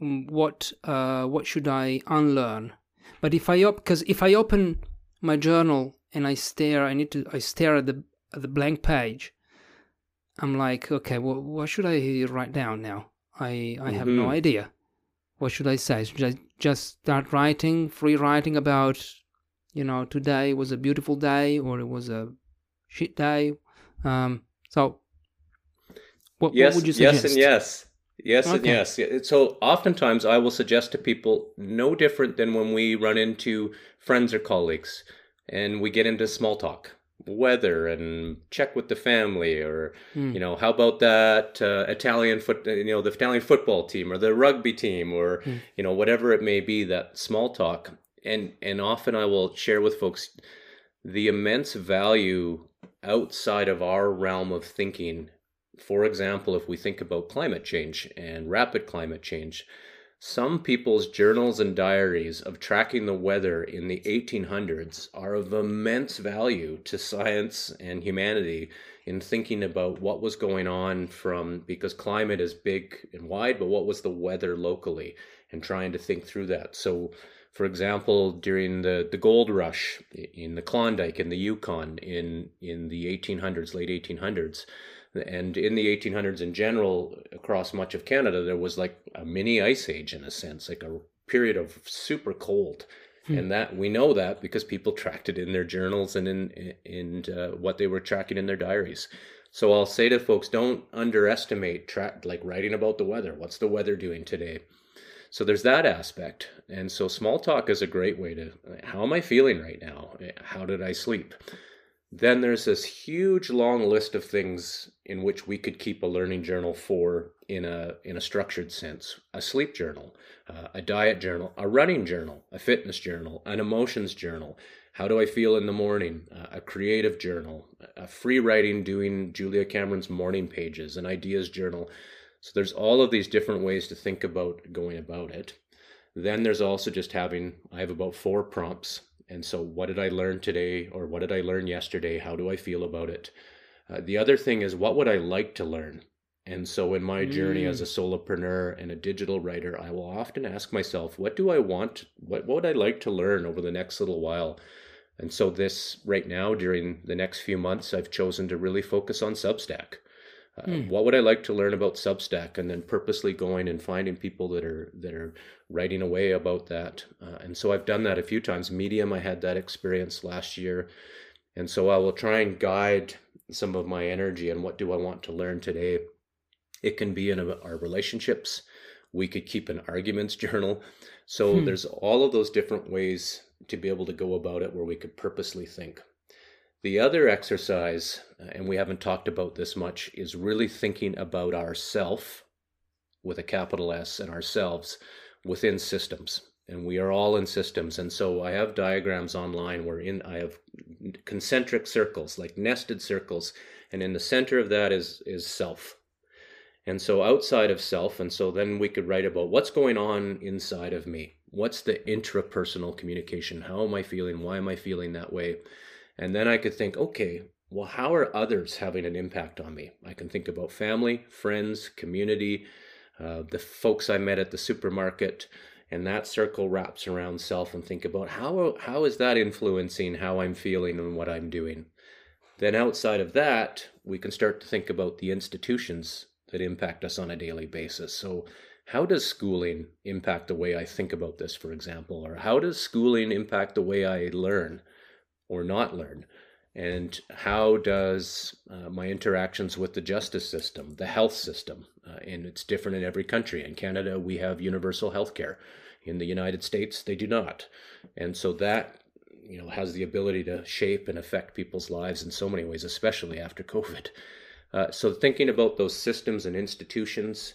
What uh, what should I unlearn? But if I op- if I open my journal and I stare, I need to I stare at the at the blank page. I'm like, okay, well, what should I write down now? I I have mm-hmm. no idea. What should I say? Should I just start writing, free writing about, you know, today was a beautiful day or it was a shit day? Um, so, what, yes, what would you suggest? Yes, and yes. Yes okay. and yes. So oftentimes I will suggest to people no different than when we run into friends or colleagues and we get into small talk. Weather and check with the family or Mm. you know how about that uh, italian foot you know the italian football team or the rugby team or Mm. you know whatever it may be that small talk and and often i will share with folks the immense value outside of our realm of thinking for example if we think about climate change and rapid climate change some people's journals and diaries of tracking the weather in the 1800s are of immense value to science and humanity in thinking about what was going on from because climate is big and wide, but what was the weather locally and trying to think through that. So, for example, during the, the gold rush in the Klondike in the Yukon in, in the 1800s, late 1800s, and in the 1800s in general across much of canada there was like a mini ice age in a sense like a period of super cold. Hmm. and that we know that because people <laughs> tracked it in their journals and in in uh, what they were tracking in their diaries. So i'll say to folks don't underestimate track like writing about the weather. What's the weather doing today? So there's that aspect. And so small talk is a great way to how am i feeling right now? How did i sleep then there's this huge long list of things in which we could keep a learning journal for in a in a structured sense. A sleep journal uh, a diet journal a running journal a fitness journal an emotions journal how do i feel in the morning uh, a creative journal a free writing doing julia cameron's morning pages an ideas journal. So there's all of these different ways to think about going about it. Then there's also just having i have about four prompts and so, what did I learn today, or what did I learn yesterday? How do I feel about it? Uh, the other thing is, what would I like to learn? And so, in my journey as a solopreneur and a digital writer, I will often ask myself, what do I want? What, what would I like to learn over the next little while? And so, this right now, during the next few months, I've chosen to really focus on Substack. Uh, Hmm. What would I like to learn about Substack, and then purposely going and finding people that are that are writing away about that. Uh, and so I've done that a few times. Medium, I had that experience last year, and so I will try and guide some of my energy and what do I want to learn today. It can be in a, our relationships. We could keep an arguments <laughs> journal. So Hmm. there's all of those different ways to be able to go about it where we could purposely think. The other exercise, uh, and we haven't talked about this much, is really thinking about ourself with a capital S and ourselves within systems. And we are all in systems. And so I have diagrams online where in I have concentric circles, like nested circles, and in the center of that is is self. And so outside of self, and so then we could write about what's going on inside of me. What's the intrapersonal communication? How am I feeling? Why am I feeling that way? And then I could think, okay, well, how are others having an impact on me? I can think about family, friends, community, uh, the folks I met at the supermarket, and that circle wraps around self and think about how how is that influencing how I'm feeling and what I'm doing. Then outside of that, we can start to think about the institutions that impact us on a daily basis. So how does schooling impact the way I think about this, for example? Or how does schooling impact the way I learn or not learn? And how does uh, my interactions with the justice system, the health system, uh, and it's different in every country. In Canada, we have universal health care. In the United States, they do not. And so that you know has the ability to shape and affect people's lives in so many ways, especially after COVID. Uh, so thinking about those systems and institutions,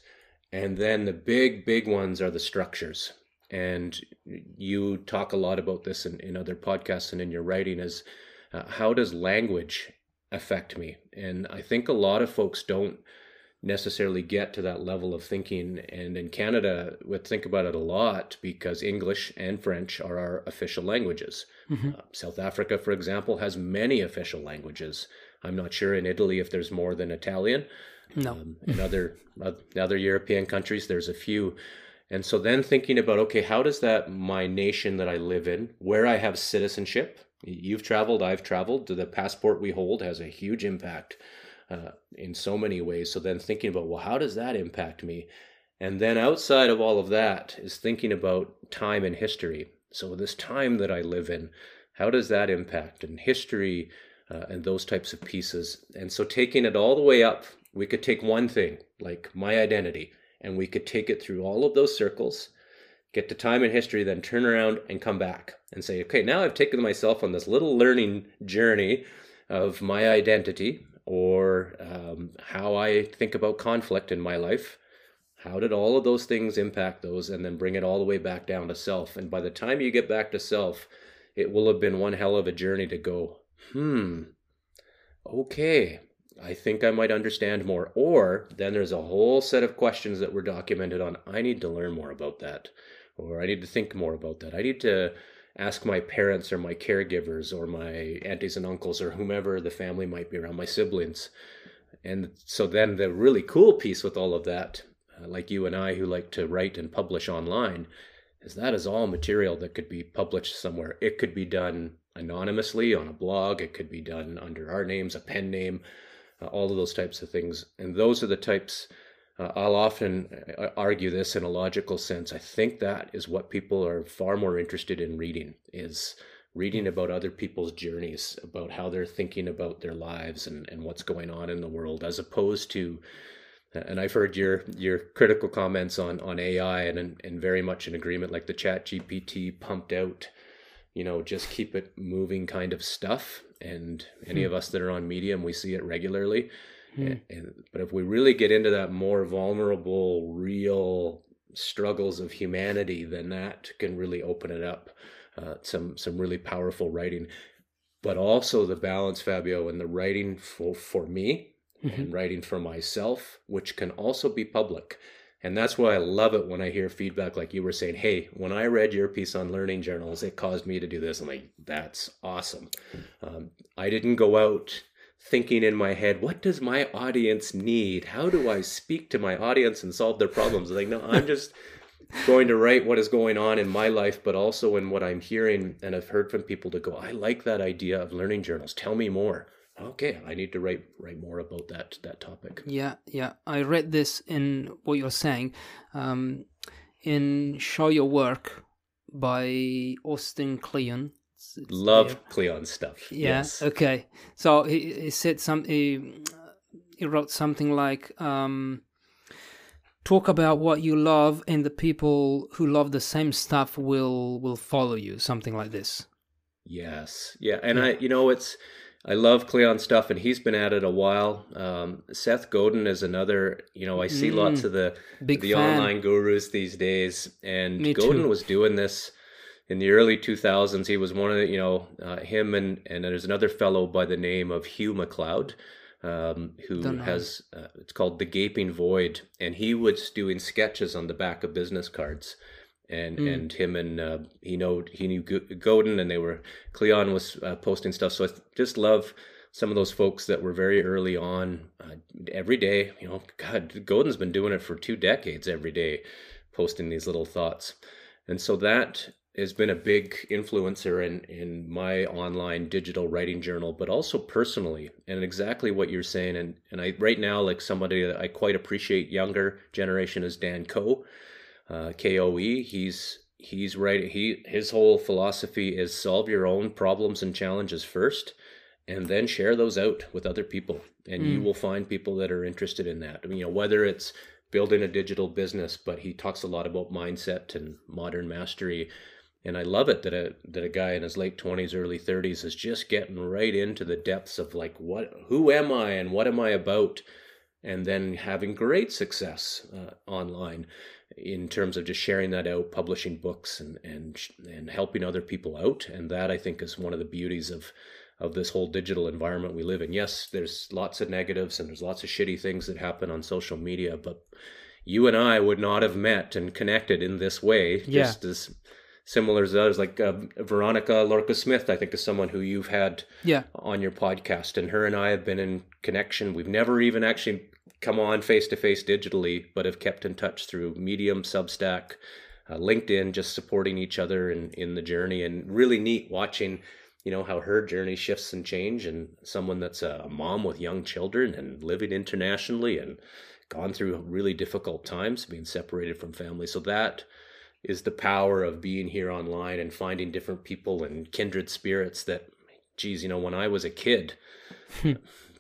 and then the big, big ones are the structures. And you talk a lot about this in, in other podcasts and in your writing is uh, how does language affect me? And I think a lot of folks don't necessarily get to that level of thinking. And in Canada, we think about it a lot because English and French are our official languages. Mhm. Uh, South Africa, for example, has many official languages. I'm not sure in Italy if there's more than Italian. No. Um, in other other European countries, there's a few. And so then thinking about okay, how does that my nation that I live in, where I have citizenship, you've traveled, I've traveled, the passport we hold has a huge impact uh, in so many ways. So then thinking about well, how does that impact me? And then outside of all of that is thinking about time and history. So this time that I live in, how does that impact and history uh, and those types of pieces? And so taking it all the way up, we could take one thing like my identity, and we could take it through all of those circles, get to time and history, then turn around and come back and say, okay, now I've taken myself on this little learning journey of my identity or um, how I think about conflict in my life. How did all of those things impact those, and then bring it all the way back down to self? And by the time you get back to self, it will have been one hell of a journey to go, hmm, okay, I think I might understand more. Or then there's a whole set of questions that were documented on, I need to learn more about that, or I need to think more about that. I need to ask my parents or my caregivers or my aunties and uncles or whomever the family might be around, my siblings. And so then the really cool piece with all of that, uh, like you and I who like to write and publish online, is that is all material that could be published somewhere. It could be done anonymously on a blog, it could be done under our names, a pen name, uh, all of those types of things. And those are the types uh, I'll often uh, argue this in a logical sense. I think that is what people are far more interested in reading is reading about other people's journeys, about how they're thinking about their lives and, and what's going on in the world, as opposed to and I've heard your your critical comments on on AI and and very much in agreement, like the Chat GPT pumped out, you know, just keep it moving kind of stuff. And any hmm. of us that are on Medium, we see it regularly. Hmm. And, but if we really get into that more vulnerable, real struggles of humanity, then that can really open it up. Uh, some some really powerful writing, but also the balance, Fabio, and the writing for for me mm-hmm. and writing for myself, which can also be public. And that's why I love it when I hear feedback like you were saying, hey, when I read your piece on learning journals, it caused me to do this. I'm like, that's awesome. Um, I didn't go out thinking in my head, what does my audience need? How do I speak to my audience and solve their problems? Like, no, I'm just going to write what is going on in my life, but also in what I'm hearing. And I've heard from people to go, I like that idea of learning journals. Tell me more. Okay, I need to write write more about that that topic. Yeah, yeah. I read this in what you're saying. Um, in Show Your Work by Austin Kleon it's, it's Love Kleon stuff. Yeah. Yes. Okay. So he, he said some. He, he wrote something like, um, "Talk about what you love, and the people who love the same stuff will will follow you." Something like this. Yes. Yeah. And yeah. I, you know, it's. I love Kleon stuff, and he's been at it a while. Um, Seth Godin is another. You know, I see mm, lots of the the fan. online gurus these days, and Me Godin too. was doing this in the early 2000s, he was one of the, you know, uh, him and, and there's another fellow by the name of Hugh MacLeod, um, who has, uh, it's called The Gaping Void. And he was doing sketches on the back of business cards. And, mm. and him and uh, he know he knew Godin and they were Kleon was uh, posting stuff. So I just love some of those folks that were very early on uh, every day. You know, God, Godin's been doing it for two decades every day, posting these little thoughts. And so that has been a big influencer in in my online digital writing journal but also personally and exactly what you're saying and and I right now like somebody that I quite appreciate younger generation is Dan Koe uh, K-O-E he's he's right he his whole philosophy is solve your own problems and challenges first and then share those out with other people. And mm. you will find people that are interested in that. I mean, you know whether it's building a digital business but he talks a lot about mindset and modern mastery. And I love it that a that a guy in his late twenties, early thirties is just getting right into the depths of like what who am I and what am I about, and then having great success uh, online in terms of just sharing that out, publishing books, and and and helping other people out. And that I think is one of the beauties of of this whole digital environment we live in. Yes, there's lots of negatives and there's lots of shitty things that happen on social media, but you and I would not have met and connected in this way yeah. just as similar as others, like uh, Veronica Llorca Smith, I think is someone who you've had yeah. on your podcast, and her and I have been in connection. We've never even actually come on face to face digitally, but have kept in touch through Medium, Substack, uh, LinkedIn, just supporting each other in in the journey, and really neat watching. You know how her journey shifts and change, and someone that's a mom with young children and living internationally and gone through really difficult times, being separated from family. So that is the power of being here online and finding different people and kindred spirits that geez you know when i was a kid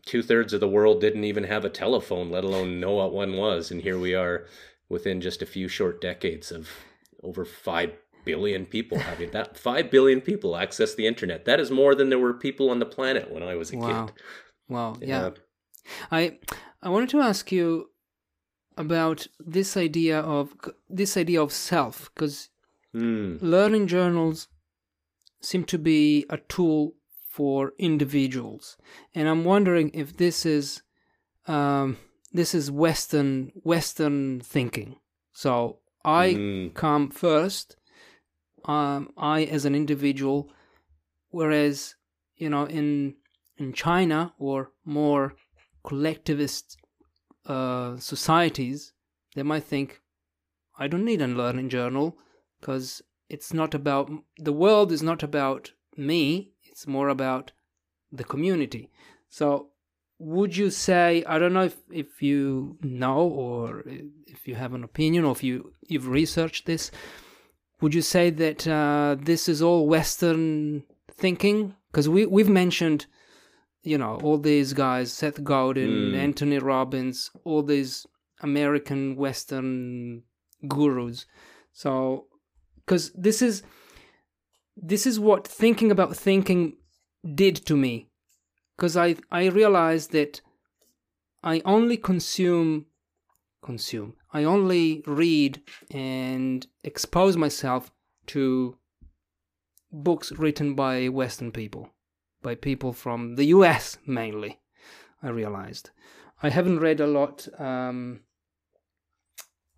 hmm. two-thirds of the world didn't even have a telephone let alone know what one was and here we are within just a few short decades of over 5 billion people having that 5 billion people access the internet. That is more than there were people on the planet when I was a wow. kid. Wow. Yeah. yeah. I I wanted to ask you about this idea of this idea of self because mm. learning journals seem to be a tool for individuals, and I'm wondering if this is um, this is Western Western thinking. So I mm. come first, um, I as an individual, whereas you know in in China or more collectivist uh, societies, they might think, I don't need a learning journal because it's not about the world is not about me it's more about the community. So would you say i don't know if, if you know or if you have an opinion or if you you've researched this would you say that uh, this is all western thinking? Because we, we've mentioned you know all these guys seth godin mm. anthony robbins all these american western gurus. So because this is this is what thinking about thinking did to me. Because i i realized that i only consume consume i only read and expose myself to books written by western people by people from the us mainly i realized. I haven't read a lot um,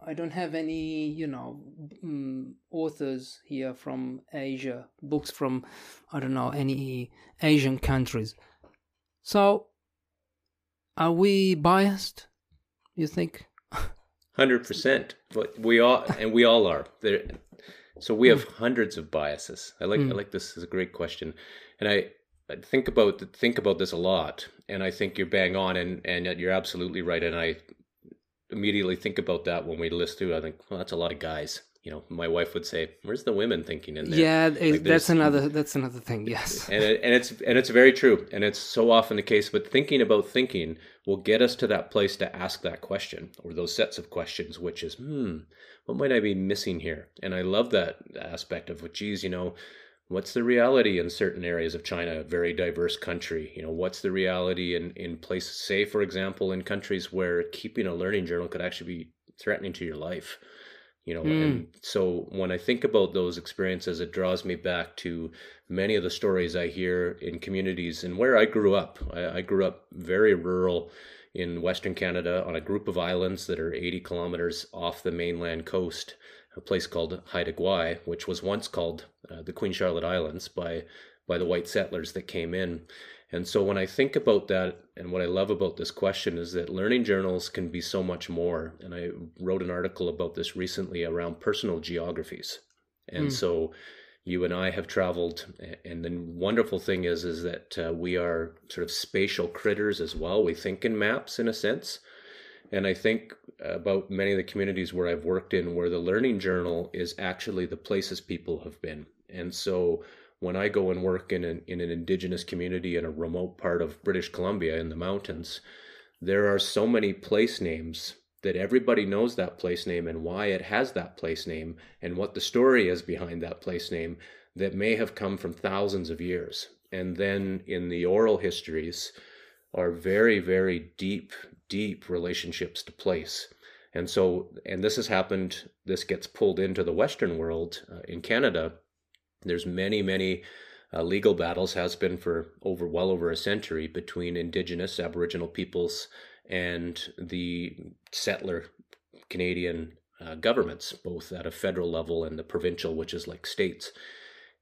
I don't have any, you know, um, authors here from Asia, books from, I don't know, any Asian countries. So, are we biased? You think? Hundred percent. But we all, and we all are. There, so we have mm. hundreds of biases. I like, mm. I like this. is a great question, and I, I think about think about this a lot. And I think you're bang on, and and you're absolutely right. And I immediately think about that when we list through. I think, well, that's a lot of guys. You know, my wife would say, "Where's the women thinking in there?" Yeah, like that's another that's another thing. Yes, and it, and it's and it's very true, and it's so often the case. But thinking about thinking will get us to that place to ask that question or those sets of questions, which is, hmm, what might I be missing here? And I love that aspect of, geez, you know, what's the reality in certain areas of China, a very diverse country? You know, what's the reality in, in places, say, for example, in countries where keeping a learning journal could actually be threatening to your life? You know, mm. and so when I think about those experiences, it draws me back to many of the stories I hear in communities and where I grew up. I, I grew up very rural in Western Canada on a group of islands that are 80 kilometers off the mainland coast a place called Haida Gwaii, which was once called uh, the Queen Charlotte Islands by by the white settlers that came in. And so when I think about that, and what I love about this question is that learning journals can be so much more. And I wrote an article about this recently around personal geographies. And mm. so you and I have traveled, and the wonderful thing is, is that uh, we are sort of spatial critters as well. We think in maps in a sense. And I think about many of the communities where I've worked in where the learning journal is actually the places people have been. And so when I go and work in an, in an indigenous community in a remote part of British Columbia in the mountains, there are so many place names that everybody knows that place name and why it has that place name and what the story is behind that place name that may have come from thousands of years. And then in the oral histories are very, very deep deep relationships to place. And so, and this has happened, this gets pulled into the Western world uh, in Canada. There's many, many uh, legal battles, has been for over well over a century, between Indigenous Aboriginal peoples and the settler Canadian uh, governments, both at a federal level and the provincial, which is like states.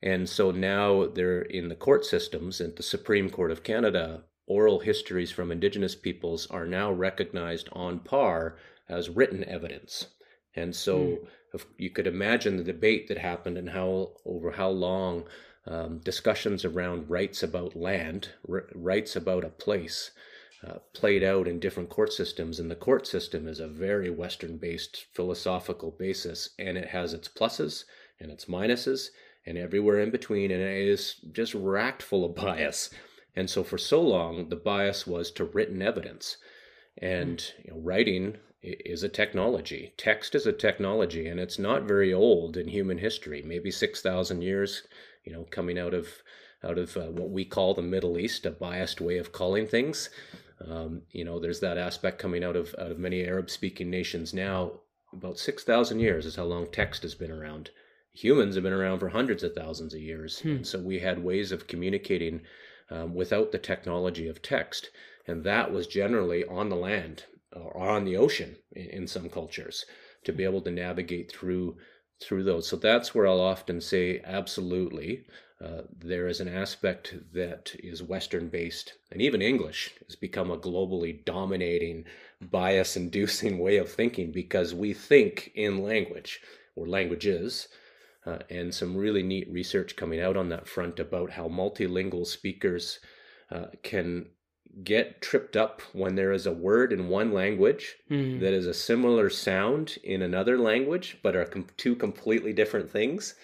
And so now they're in the court systems, and the Supreme Court of Canada oral histories from indigenous peoples are now recognized on par as written evidence. And so mm. you could imagine the debate that happened and how over how long um, discussions around rights about land, r- rights about a place, uh, played out in different court systems. And the court system is a very Western based philosophical basis, and it has its pluses and its minuses and everywhere in between, and it is just racked full of <laughs> bias. And so for so long, the bias was to written evidence. And you know, writing is a technology. Text is a technology, and it's not very old in human history. Maybe six thousand years, you know, coming out of out of uh, what we call the Middle East, a biased way of calling things. Um, you know, there's that aspect coming out of out of many Arab-speaking nations now. About six thousand years is how long text has been around. Humans have been around for hundreds of thousands of years, hmm. and so we had ways of communicating um, without the technology of text, and that was generally on the land or on the ocean in, in some cultures to be able to navigate through through those. So that's where I'll often say, absolutely, uh, there is an aspect that is Western based, and even English has become a globally dominating, bias inducing way of thinking because we think in language or languages. Uh, and some really neat research coming out on that front about how multilingual speakers uh, can get tripped up when there is a word in one language mm. that is a similar sound in another language, but are com- two completely different things.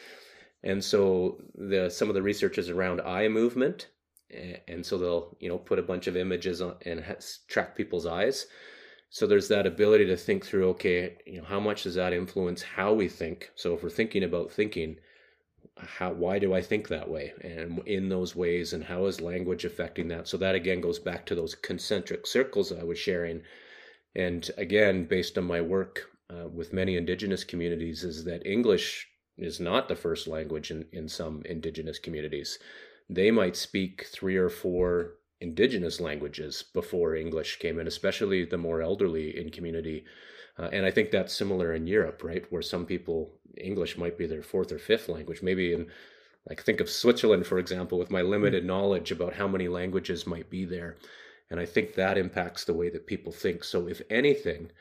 And so the some of the research is around eye movement, and so they'll you know put a bunch of images on and track people's eyes. So there's that ability to think through. Okay, you know how much does that influence how we think? So if we're thinking about thinking, how why do I think that way, and in those ways, and how is language affecting that? So that again goes back to those concentric circles I was sharing. And again, based on my work uh, with many indigenous communities, is that English is not the first language in, in some indigenous communities. They might speak three or four indigenous languages before English came in, especially the more elderly in community. Uh, and I think that's similar in Europe, right? Where some people, English might be their fourth or fifth language. Maybe in, like, think of Switzerland, for example, with my limited hmm. knowledge about how many languages might be there. And I think that impacts the way that people think. So, if anything,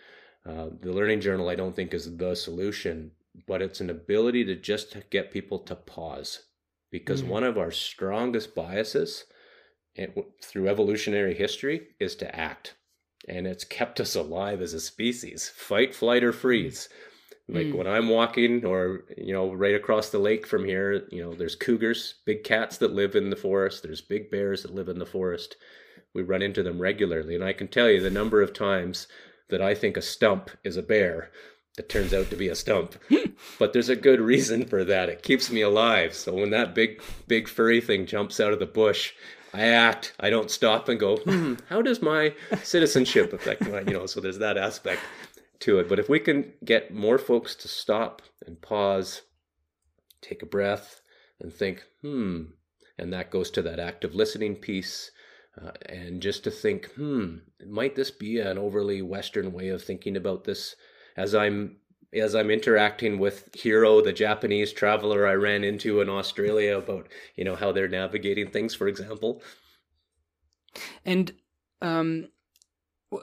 uh, the Learning Journal, I don't think, is the solution but it's an ability to just get people to pause because mm. one of our strongest biases through evolutionary history is to act and it's kept us alive as a species fight flight or freeze like mm. when i'm walking or you know right across the lake from here you know there's cougars big cats that live in the forest there's big bears that live in the forest we run into them regularly and i can tell you the number of times that i think a stump is a bear that turns out to be a stump. <laughs> but there's a good reason for that. It keeps me alive. So when that big, big furry thing jumps out of the bush, I act. I don't stop and go, hmm, how does my citizenship affect my, you know, so there's that aspect to it. But if we can get more folks to stop and pause, take a breath, and think, hmm, and that goes to that active listening piece. Uh, and just to think, hmm, might this be an overly Western way of thinking about this as I'm as I'm interacting with Hiro, the Japanese traveler I ran into in Australia, about you know how they're navigating things, for example. And um,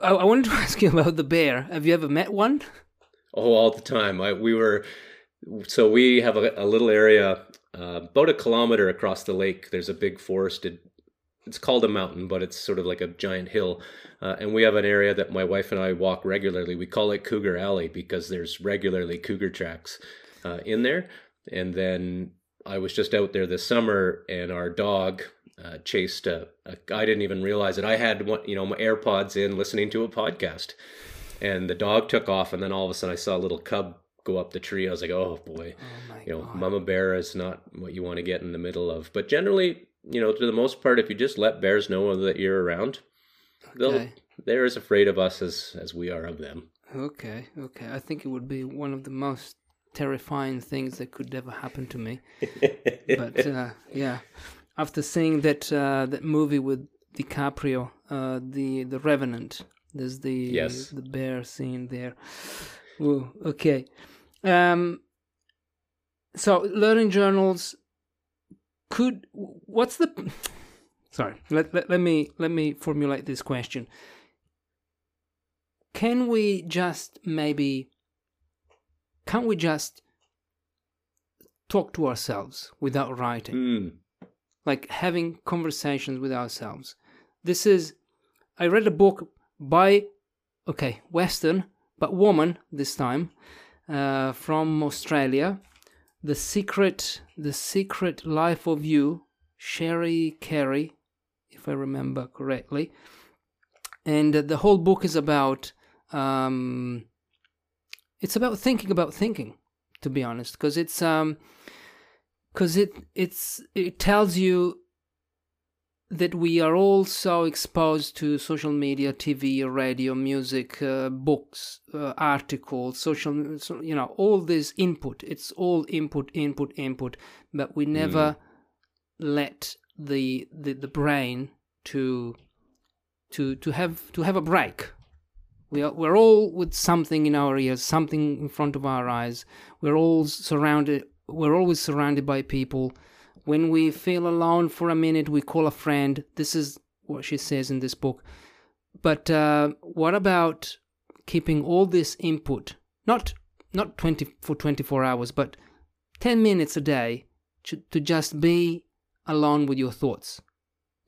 I, I wanted to <laughs> ask you about the bear. Have you ever met one? Oh, all the time. I, we were so we have a, a little area uh, about a kilometer across the lake. There's a big forested it's called a mountain, but it's sort of like a giant hill. Uh, and we have an area that my wife and I walk regularly. We call it Cougar Alley because there's regularly cougar tracks uh, in there. And then I was just out there this summer, and our dog uh, chased a, a. I didn't even realize it. I had one, you know, my AirPods in, listening to a podcast, and the dog took off. And then all of a sudden, I saw a little cub go up the tree. I was like, oh boy, oh you know, God. mama bear is not what you want to get in the middle of. But generally, you know, to the most part, if you just let bears know that you're around, they'll they're as afraid of us as as we are of them. Okay, okay. I think it would be one of the most terrifying things that could ever happen to me. <laughs> but uh, yeah, after seeing that uh, that movie with DiCaprio, uh, the the Revenant, there's the yes. the bear scene there. Ooh, okay. Um, so learning journals could what's the sorry let, let, let me let me formulate this question. Can we just maybe can't we just talk to ourselves without writing? Mm. like having conversations with ourselves. This is i read a book by okay western but woman this time uh, from australia the Secret, The Secret Life of You, Sherry Carey, if I remember correctly. And the whole book is about um, it's about thinking about thinking, to be honest, because it's um, because it it's it tells you that we are all so exposed to social media, TV, radio, music, uh, books, uh, articles, social, you know, all this input. It's all input, input, input, but we never mm. let the, the the brain to to to have to have a break. We are we're all with something in our ears, something in front of our eyes. We're all surrounded. We're always surrounded by people when we feel alone for a minute, we call a friend. This is what she says in this book. But uh, what about keeping all this input, not not 20 for 24 hours, but 10 minutes a day to, to just be alone with your thoughts.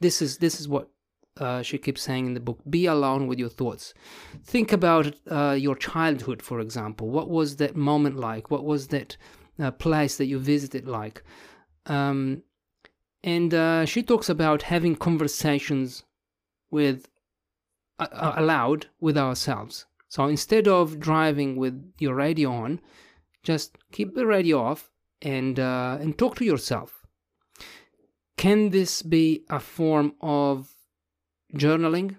This is this is what uh, she keeps saying in the book. Be alone with your thoughts. Think about uh, your childhood, for example. What was that moment like? What was that uh, place that you visited like? Um, and uh, she talks about having conversations with uh, aloud with ourselves. So instead of driving with your radio on, just keep the radio off and uh, and talk to yourself. Can this be a form of journaling?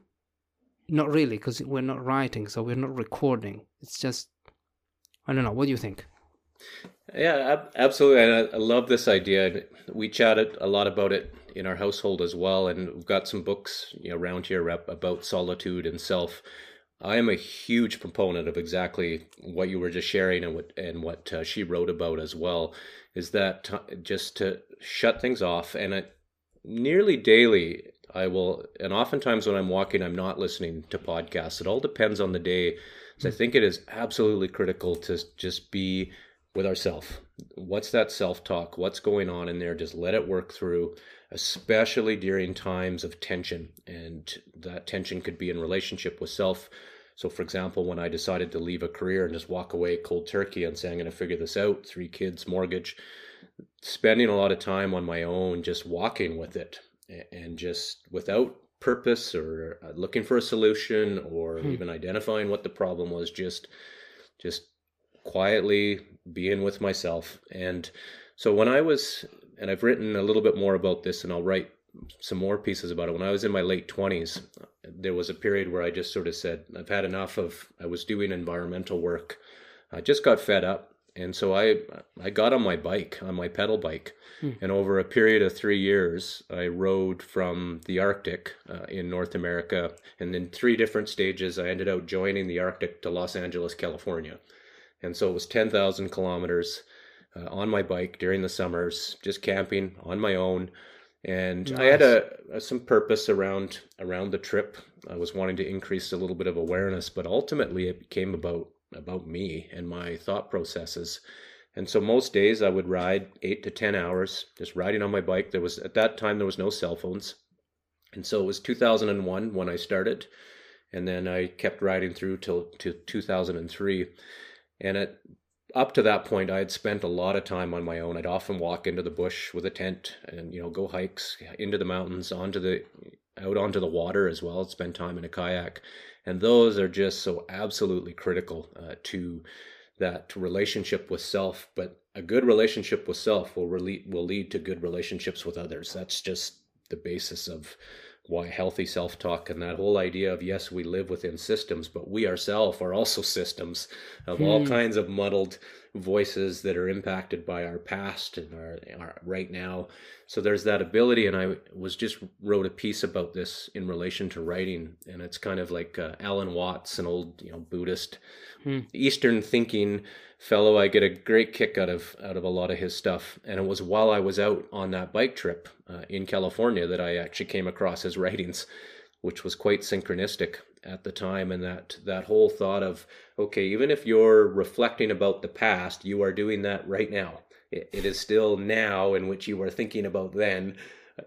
Not really, because we're not writing, so we're not recording. It's just I don't know. What do you think? Yeah, absolutely. And I, love this idea. We chatted a lot about it in our household as well, and we've got some books you know, around here about solitude and self. I am a huge proponent of exactly what you were just sharing and what and what uh, she wrote about as well. Is that t- just to shut things off and it, nearly daily I will, and oftentimes when I'm walking, I'm not listening to podcasts. It all depends on the day. So I think it is absolutely critical to just be with ourself. What's that self talk? What's going on in there? Just let it work through, especially during times of tension. And that tension could be in relationship with self. So, for example, when I decided to leave a career and just walk away cold turkey and say, I'm going to figure this out, three kids, mortgage, spending a lot of time on my own, just walking with it and just without purpose or uh, looking for a solution or hmm. even identifying what the problem was, just just quietly being with myself. And so when I was, and I've written a little bit more about this, and I'll write some more pieces about it. When I was in my late 20s, there was a period where I just sort of said, I've had enough of, I was doing environmental work. I just got fed up. And so I, I got on my bike, on my pedal bike. Hmm. And over a period of three years, I rode from the Arctic uh, in North America. And in three different stages, I ended up joining the Arctic to Los Angeles, California. And so it was 10,000 kilometers uh, on my bike during the summers, just camping on my own. And nice. I had a, a, some purpose around around the trip. I was wanting to increase a little bit of awareness, but ultimately it became about about me and my thought processes. And so most days I would ride eight to ten hours, just riding on my bike. There was at that time there was no cell phones, and so it was 2001 when I started, and then I kept riding through till to 2003. And up to that point, I had spent a lot of time on my own. I'd often walk into the bush with a tent and you know go hikes into the mountains, onto the out onto the water as well. Spend time in a kayak, and those are just so absolutely critical uh, to that relationship with self. But a good relationship with self will re- will lead to good relationships with others. That's just the basis of why healthy self talk and that whole idea of yes, we live within systems, but we ourselves are also systems of hmm. all kinds of muddled voices that are impacted by our past and our, our, right now. So there's that ability, and I was just wrote a piece about this in relation to writing, and it's kind of like uh, Alan Watts, an old you know Buddhist, hmm. Eastern thinking fellow. I get a great kick out of out of a lot of his stuff, and it was while I was out on that bike trip uh, in California that I actually came across his writings, which was quite synchronistic at the time. And that that whole thought of okay, even if you're reflecting about the past, you are doing that right now. it, it is still now in which you are thinking about then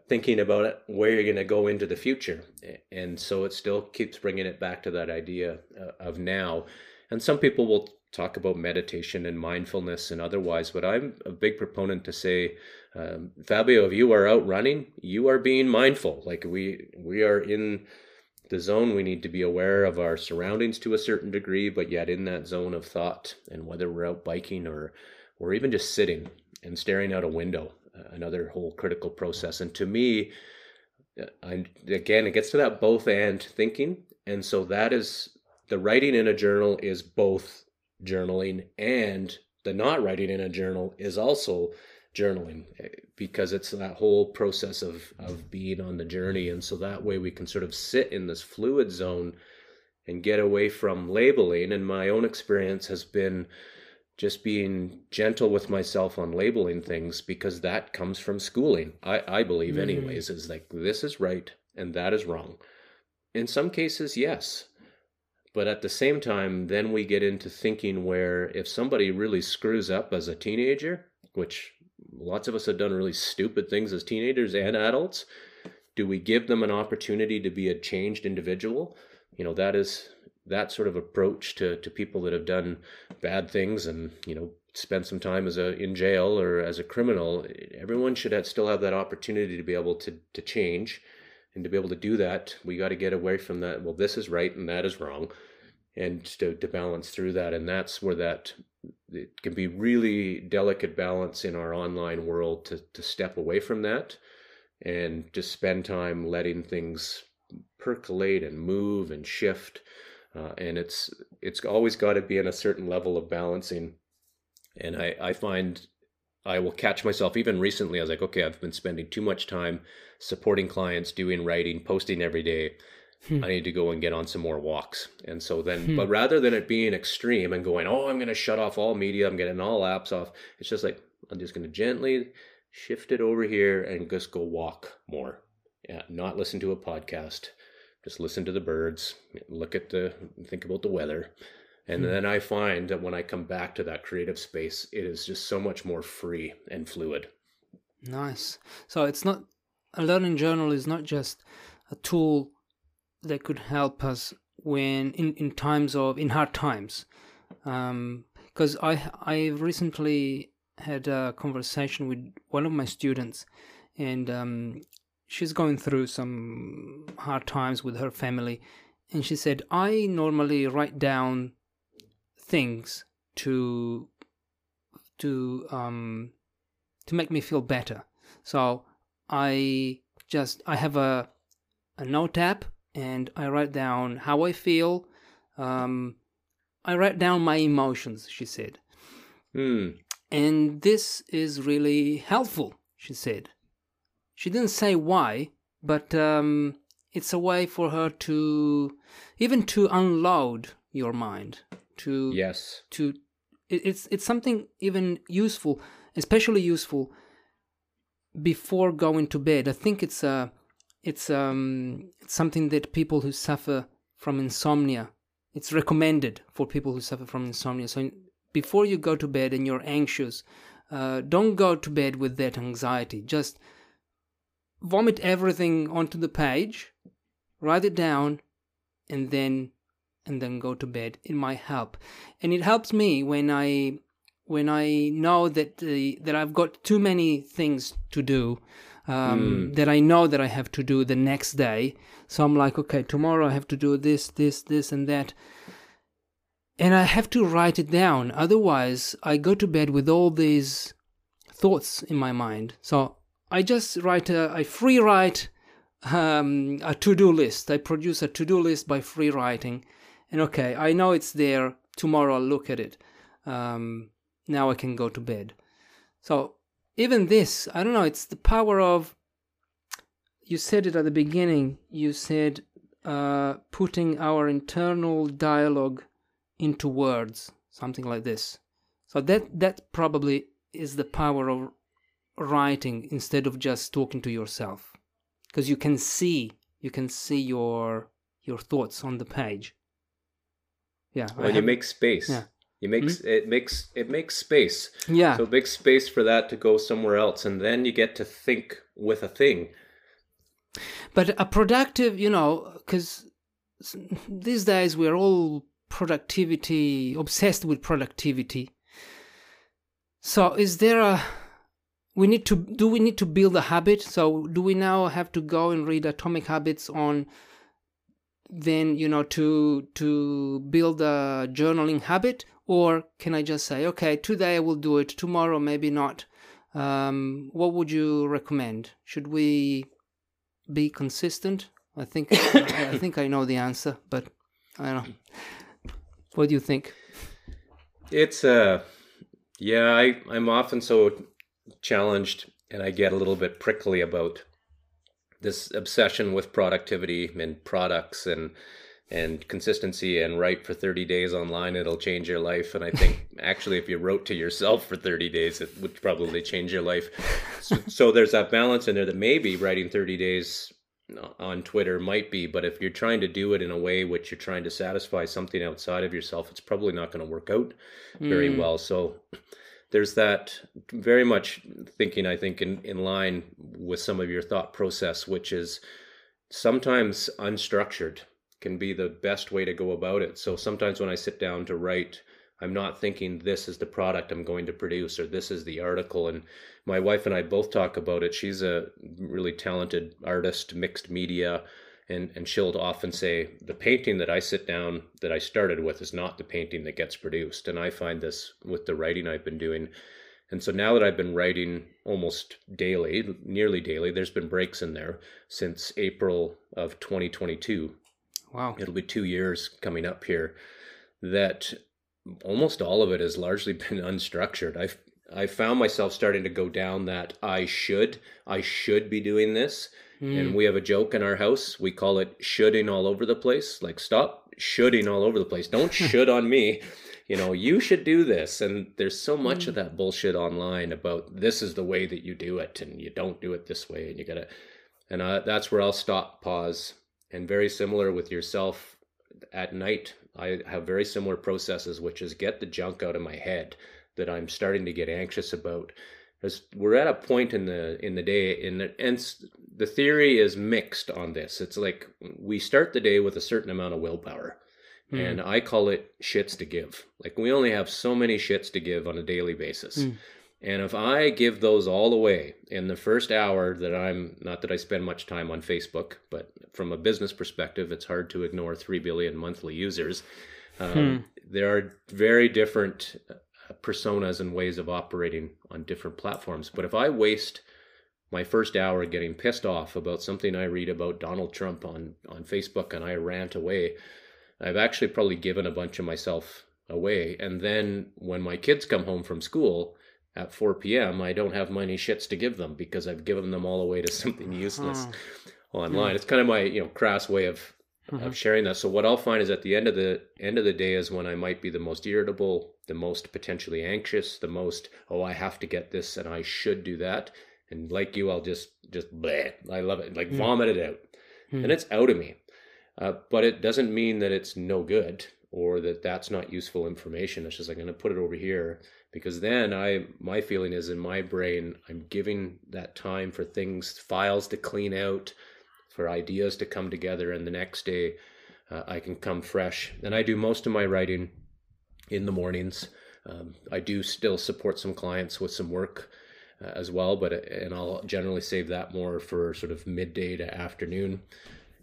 thinking about it, where you're going to go into the future. And so it still keeps bringing it back to that idea uh, of now. And some people will talk about meditation and mindfulness and otherwise, but I'm a big proponent to say, um, Fabio, if you are out running, you are being mindful. Like we we are in the zone. We need to be aware of our surroundings to a certain degree but yet in that zone of thought and whether we're out biking or or even just sitting and staring out a window uh, another whole critical process. And to me uh, I, again it gets to that both and thinking. And so that is the writing in a journal is both journaling and the not writing in a journal is also journaling eh, because it's that whole process of of being on the journey. And so that way we can sort of sit in this fluid zone and get away from labeling. And my own experience has been just being gentle with myself on labeling things because that comes from schooling i i believe mm. anyways is like this is right and that is wrong. In some cases yes but at the same time then we get into thinking where if somebody really screws up as a teenager which lots of us have done really stupid things as teenagers and adults. Do we give them an opportunity to be a changed individual? You know, that is that sort of approach to, to people that have done bad things and, you know, spent some time as a in jail or as a criminal. Everyone should have, still have that opportunity to be able to to change. And to be able to do that, we got to get away from that. Well, this is right and that is wrong. And to, to balance through that. And that's where that it can be really delicate balance in our online world to, to step away from that and just spend time letting things percolate and move and shift. Uh, and it's it's always got to be in a certain level of balancing. And I, I find I will catch myself even recently I was like okay I've been spending too much time supporting clients doing writing posting every day Hmm. I need to go and get on some more walks. And so then, hmm. but rather than it being extreme and going, oh, I'm going to shut off all media, I'm getting all apps off, it's just like, I'm just going to gently shift it over here and just go walk more. Yeah, not listen to a podcast. Just listen to the birds, look at the, think about the weather. And hmm. then I find that when I come back to that creative space, it is just so much more free and fluid. Nice. So it's not, a learning journal is not just a tool that could help us when in, in times of in hard times because um, i i recently had a conversation with one of my students and um, she's going through some hard times with her family and she said i normally write down things to to um to make me feel better so i just i have a a note app and I write down how I feel. Um, I write down my emotions, she said. Mm. And this is really helpful, she said. She didn't say why, but um, it's a way for her to even to unload your mind. To yes, to it, it's it's something even useful, especially useful before going to bed. I think it's a it's um it's something that people who suffer from insomnia it's recommended for people who suffer from insomnia. So before you go to bed and you're anxious uh, don't go to bed with that anxiety. Just vomit everything onto the page write it down and then and then go to bed it might help and it helps me when i when i know that the, that i've got too many things to do um, mm. that I know that I have to do the next day. So I'm like, okay, tomorrow I have to do this, this, this, and that. And I have to write it down. Otherwise, I go to bed with all these thoughts in my mind. So I just write a, I free write um, a to do list. I produce a to do list by free writing. And okay, I know it's there. Tomorrow I'll look at it. Um, now I can go to bed. So even this, I don't know, it's the power of. You said it at the beginning. You said uh, putting our internal dialogue into words, something like this. So that that probably is the power of writing instead of just talking to yourself, because you can see you can see your your thoughts on the page. Yeah. When you make space. Yeah. It makes mm-hmm. it makes it makes space. Yeah. So it makes space for that to go somewhere else, and then you get to think with a thing. But a productive, you know, because these days we're all productivity obsessed with productivity. So is there a we need to do we need to build a habit? So do we now have to go and read Atomic Habits on then you know to to build a journaling habit? Or can i just say okay today i will do it tomorrow maybe not. Um, what would you recommend? Should we be consistent? I think i <coughs> think i know the answer but i don't know. What do you think? It's uh yeah i i'm often so challenged and i get a little bit prickly about this obsession with productivity and products and and consistency and write for 30 days online it'll change your life. And i think <laughs> actually if you wrote to yourself for 30 days it would probably change your life. <laughs> So, so, there's that balance in there that maybe writing 30 days on twitter might be but if you're trying to do it in a way which you're trying to satisfy something outside of yourself it's probably not going to work out very mm. well. So there's that very much thinking i think in, in line with some of your thought process which is sometimes unstructured can be the best way to go about it. So sometimes when i sit down to write i'm not thinking this is the product i'm going to produce or this is the article. And my wife and i both talk about it. She's a really talented artist mixed media and and she'll often say the painting that I sit down that I started with is not the painting that gets produced. And I find this with the writing I've been doing. And so now that I've been writing almost daily nearly daily there's been breaks in there since April of 2022 wow. It'll be 2 years coming up here that almost all of it has largely <laughs> been unstructured. I've I found myself starting to go down that I should I should be doing this Mm. And we have a joke in our house. We call it shooting all over the place. Like, stop shooting all over the place. Don't <laughs> should on me. You know, you should do this. And there's so much mm. of that bullshit online about this is the way that you do it and you don't do it this way and you got to. And uh, that's where I'll stop, pause. And very similar with yourself at night, I have very similar processes, which is get the junk out of my head that I'm starting to get anxious about because we're at a point in the in the day in the, and the theory is mixed on this it's like we start the day with a certain amount of willpower mm. and i call it shits to give like we only have so many shits to give on a daily basis mm. and if i give those all away in the first hour that i'm not that i spend much time on facebook but from a business perspective it's hard to ignore 3 billion monthly users um, hmm. there are very different personas and ways of operating on different platforms. But if I waste my first hour getting pissed off about something I read about Donald Trump on, on Facebook and I rant away, I've actually probably given a bunch of myself away. And then when my kids come home from school at 4 p.m., I don't have many shits to give them because I've given them all away to something <laughs> useless online. It's kind of my you know crass way of mm-hmm. of sharing that. So what I'll find is at the end of the end of the day is when I might be the most irritable, the most potentially anxious, the most oh I have to get this and I should do that. And like you, I'll just just bleh. I love it, like mm-hmm. vomit it out, mm-hmm. and it's out of me. Uh, but it doesn't mean that it's no good or that that's not useful information. It's just like I'm going to put it over here because then I my feeling is in my brain I'm giving that time for things files to clean out for ideas to come together, and the next day uh, I can come fresh. And I do most of my writing in the mornings. Um, I do still support some clients with some work uh, as well, but and I'll generally save that more for sort of midday to afternoon.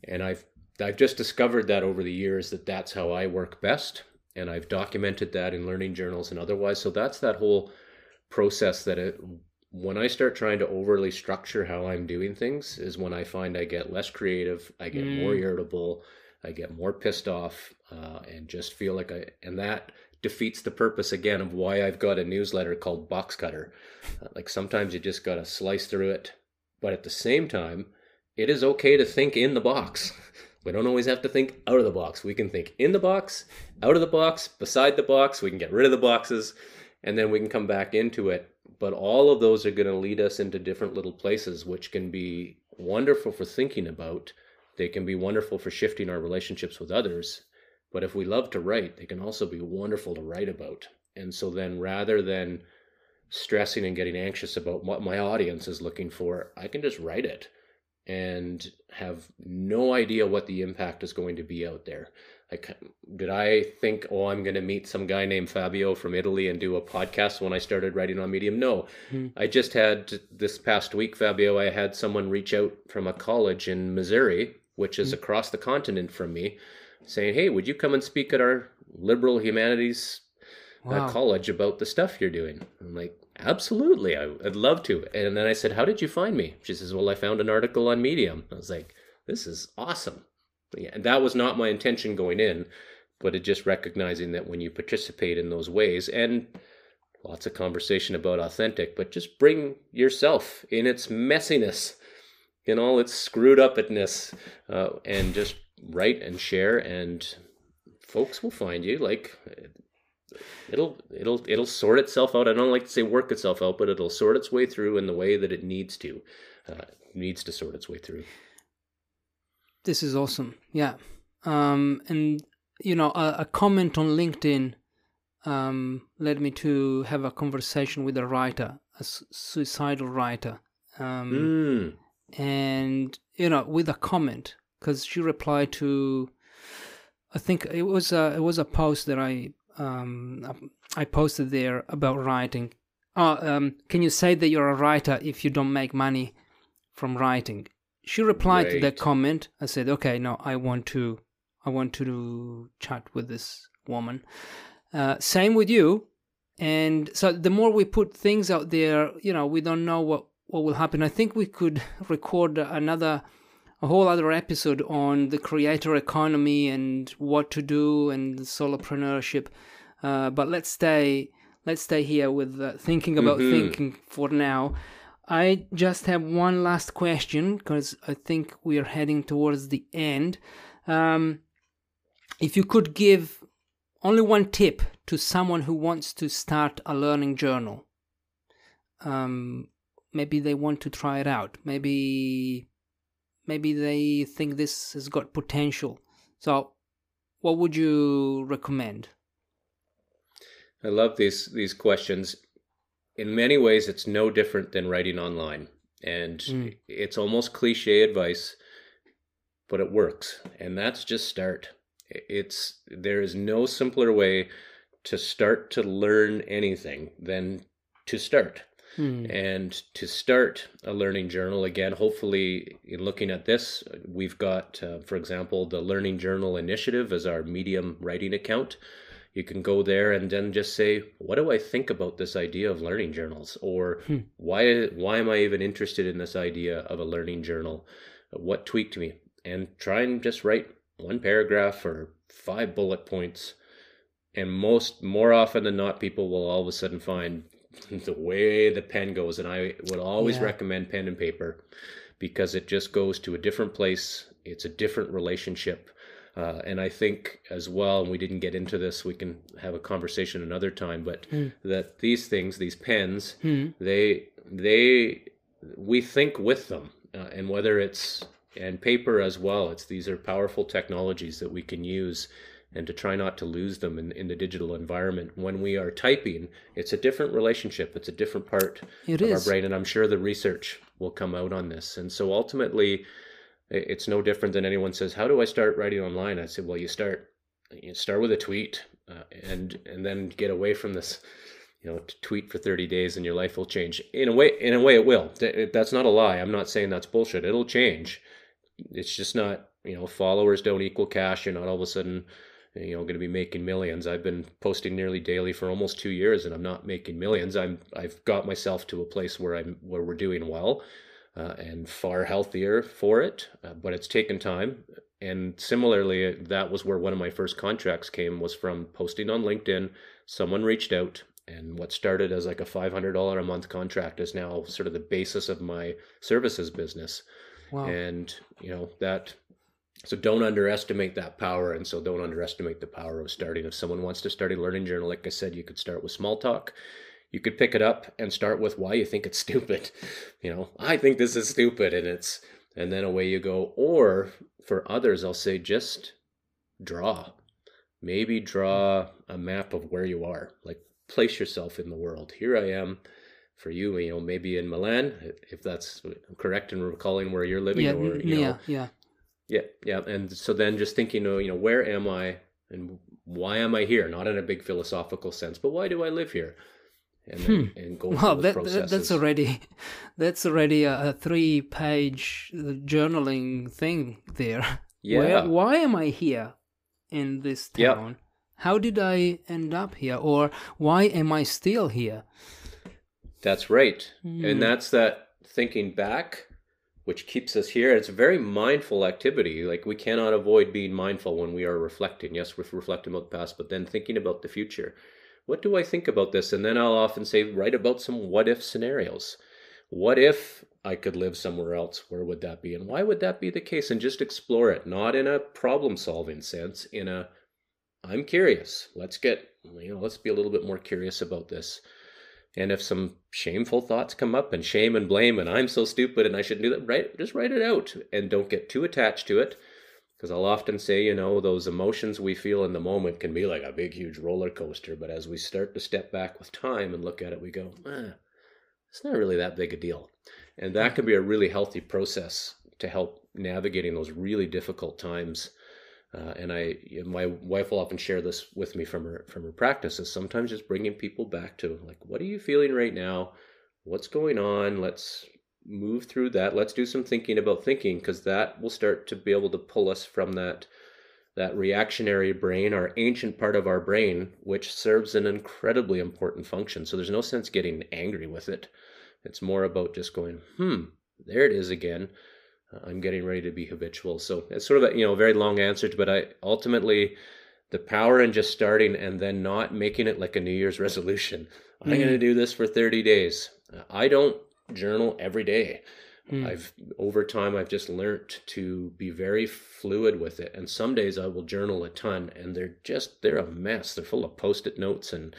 And I've I've just discovered that over the years that that's how I work best, and I've documented that in learning journals and otherwise. So that's that whole process that it when I start trying to overly structure how I'm doing things is when I find I get less creative, I get mm. more irritable, I get more pissed off, uh, and just feel like I and that defeats the purpose again of why I've got a newsletter called Box Cutter. Uh, like sometimes you just got to slice through it, but at the same time, it is okay to think in the box. <laughs> We don't always have to think out of the box. We can think in the box, out of the box, beside the box. We can get rid of the boxes, and then we can come back into it but all of those are going to lead us into different little places which can be wonderful for thinking about they can be wonderful for shifting our relationships with others but if we love to write they can also be wonderful to write about. And so then rather than stressing and getting anxious about what my audience is looking for i can just write it and have no idea what the impact is going to be out there. Like did i think oh i'm going to meet some guy named fabio from italy and do a podcast when i started writing on medium? No. Mm-hmm. i just had this past week fabio i had someone reach out from a college in missouri which is across the continent from me, saying, "Hey, would you come and speak at our liberal humanities uh, college about the stuff you're doing?" I'm like, "Absolutely, I, I'd love to." And then I said, "How did you find me?" She says, "Well, I found an article on Medium." I was like, "This is awesome." Yeah, and that was not my intention going in, but it just recognizing that when you participate in those ways and lots of conversation about authentic, but just bring yourself in its messiness, in all its screwed upness, uh, and just write and share, and folks will find you. Like it'll it'll it'll sort itself out. I don't like to say work itself out, but it'll sort its way through in the way that it needs to, uh, needs to sort its way through. This is awesome. Yeah. Um, and, you know, a, a comment on LinkedIn um, led me to have a conversation with a writer, a su- suicidal writer. Um, Mm. and, you know, with a comment, because she replied to, I think it was a, it was a post that I, um, I posted there about writing. Oh, um, can you say that you're a writer if you don't make money from writing? She replied to that comment. I said, okay, no, I want to, I want to chat with this woman. Uh, same with you. And so the more we put things out there, you know, we don't know what, what will happen. I think we could <laughs> record another, a whole other episode on the creator economy and what to do and solopreneurship. Uh, but let's stay, let's stay here with uh, thinking about Mhm. thinking for now. I just have one last question because I think we are heading towards the end. Um, if you could give only one tip to someone who wants to start a learning journal, um, maybe they want to try it out. Maybe, maybe they think this has got potential. So, what would you recommend? I love these these questions. In many ways, it's no different than writing online, and Mm. it's almost cliche advice, but it works. And that's just start. It's there is no simpler way to start to learn anything than to start. Hmm. And to start a learning journal, again, hopefully, in looking at this, we've got, uh, for example, the Learning Journal Initiative as our Medium writing account. You can go there and then just say, "What do I think about this idea of learning journals?" Or Hmm. why why am I even interested in this idea of a learning journal? What tweaked me? And try and just write one paragraph or five bullet points. And most more often than not, people will all of a sudden find <laughs> the way the pen goes. And I would always Yeah. recommend pen and paper because it just goes to a different place. It's a different relationship. Uh, and I think as well, and we didn't get into this, we can have a conversation another time, but Hmm. that these things, these pens, Hmm. they they we think with them uh, and whether it's and paper as well it's these are powerful technologies that we can use and to try not to lose them in, in the digital environment when we are typing it's a different relationship it's a different part It of our brain and i'm sure the research will come out on this and so ultimately it's no different than anyone says how do i start writing online i said, well you start you start with a tweet uh, and and then get away from this you know, tweet for 30 days and your life will change. In a way, in a way it will. That's not a lie. I'm not saying that's bullshit. It'll change. It's just not, you know, followers don't equal cash. You're not all of a sudden, you know, going to be making millions. I've been posting nearly daily for almost two years and I'm not making millions. I'm, I've got myself to a place where I'm, where we're doing well uh, and far healthier for it. Uh, but it's taken time. And similarly, that was where one of my first contracts came was from posting on LinkedIn. Someone reached out and what started as like a $500 a month contract is now sort of the basis of my services business Wow. and you know that so don't underestimate that power and so don't underestimate the power of starting. If someone wants to start a learning journal like i said you could start with small talk. You could pick it up and start with why you think it's <laughs> stupid. You know i think this is stupid and it's and then away you go. Or for others i'll say just draw. Maybe draw a map of where you are. Like place yourself in the world. Here i am for you you know maybe in milan if that's correct in recalling where you're living yeah, or you yeah, know yeah. Yeah yeah and so then just thinking oh, you know where am i and why am i here not in a big philosophical sense but why do i live here and, then, and go that, processes. that's already <laughs> that's already a, three page journaling thing there. <laughs> yeah. Where, why am I here in this town? How did I end up here? Or why am I still here? That's right. Hmm. And that's that thinking back, which keeps us here. It's a very mindful activity. Like we cannot avoid being mindful when we are reflecting. Yes, we're reflecting about the past, but then thinking about the future. What do I think about this? And then I'll often say, write about some what if scenarios. What if I could live somewhere else? Where would that be? And why would that be the case? And just explore it, not in a problem solving sense, in a I'm curious. Let's get, you know, let's be a little bit more curious about this. And if some shameful thoughts come up and shame and blame and I'm so stupid and I shouldn't do that, right? Just write it out and don't get too attached to it. Because I'll often say, you know, those emotions we feel in the moment can be like a big, huge roller coaster. But as we start to step back with time and look at it, we go, ah, it's not really that big a deal. And that can be a really healthy process to help navigating those really difficult times. Uh, and I, my wife will often share this with me from her from her practices. Sometimes just bringing people back to like, what are you feeling right now? What's going on? Let's move through that. Let's do some thinking about thinking because that will start to be able to pull us from that that reactionary brain, our ancient part of our brain, which serves an incredibly important function. So there's no sense getting angry with it. It's more about just going, hmm, there it is again. I'm getting ready to be habitual. So it's sort of a you know very long answer, but I ultimately the power in just starting and then not making it like a New Year's resolution. I'm going to do this for 30 days. I don't journal every day. Mm. I've over time I've just learnt to be very fluid with it. And some days I will journal a ton and they're just they're a mess. They're full of post-it notes and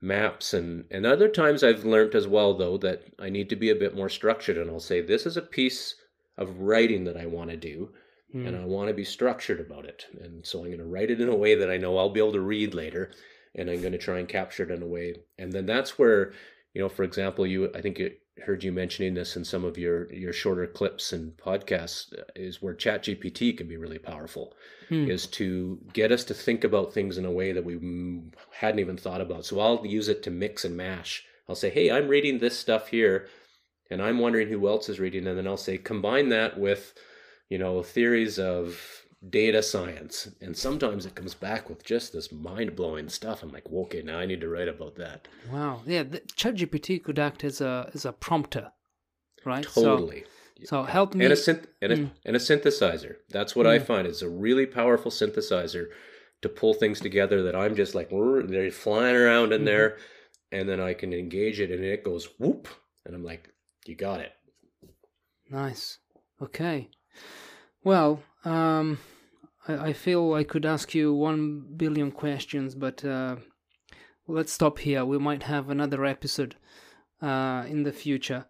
maps and and other times I've learnt as well though that I need to be a bit more structured and I'll say this is a piece of writing that I want to do Mm. and I want to be structured about it. And so I'm going to write it in a way that I know I'll be able to read later and I'm going to try and capture it in a way. And then that's where, you know, for example, you I think it heard you mentioning this in some of your your shorter clips and podcasts uh, is where ChatGPT can be really powerful Mm. is to get us to think about things in a way that we mm, hadn't even thought about. So I'll use it to mix and mash. I'll say, "Hey, I'm reading this stuff here and I'm wondering who else is reading." And then I'll say, "Combine that with, you know, theories of data science." And sometimes it comes back with just this mind-blowing stuff. I'm like, "Okay, now I need to write about that." Wow. Yeah, ChatGPT could act as a as a prompter, right? Totally. So, help me. and a synth and a, Mm. and a synthesizer. That's what I Mm. find is a really powerful synthesizer to pull things together that I'm just like they're flying around in Mhm. there, and then I can engage it and it goes whoop, and I'm like, you got it. Nice. Okay. Well, um, I, I feel I could ask you one billion questions, but uh, let's stop here. We might have another episode uh, in the future.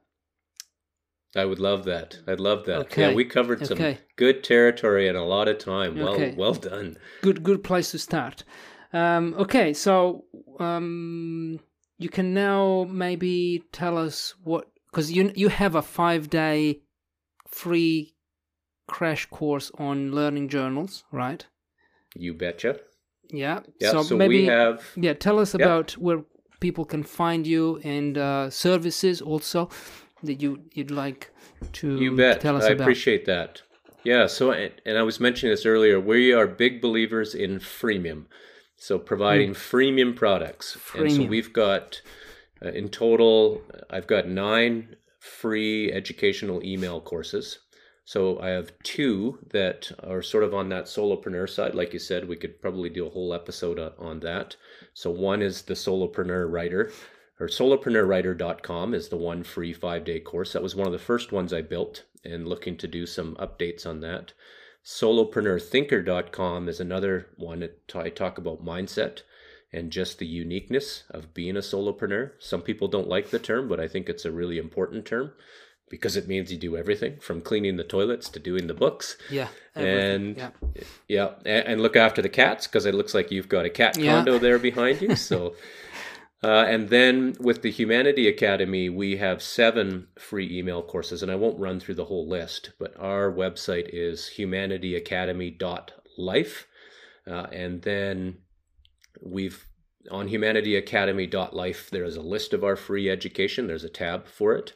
I would love that. I'd love that. Okay. Yeah, we covered some Okay. good territory in a lot of time. Well, Okay. well done. Good, good place to start. Um, okay, so um, you can now maybe tell us what because you you have a five day free crash course on learning journals, right? You betcha. Yeah. Yeah. So, maybe we have Yeah, tell us Yep. about where people can find you and uh, services also that you you'd like to You bet. tell us I about. appreciate that. Yeah. So, and and I was mentioning this earlier. We are big believers in freemium, so providing freemium products. And so. We've got, uh, in total, I've got nine free educational email courses. So I have two that are sort of on that solopreneur side. Like you said, we could probably do a whole episode on, that. So one is the solopreneur writer, or solopreneurwriter.com is the one free five day course. That was one of the first ones I built and looking to do some updates on that. Solopreneurthinker.com is another one that I talk about mindset and just the uniqueness of being a solopreneur. Some people don't like the term, but I think it's a really important term because it means you do everything from cleaning the toilets to doing the books. Yeah. everything, And yeah. yeah, and, and look after the cats because it looks like you've got a cat Yeah. condo there behind you. So, <laughs> uh, and then with the Humanity Academy, we have seven free email courses, and I won't run through the whole list, but our website is humanityacademy.life. Uh, and then we've on humanityacademy.life, there is a list of our free education. There's a tab for it.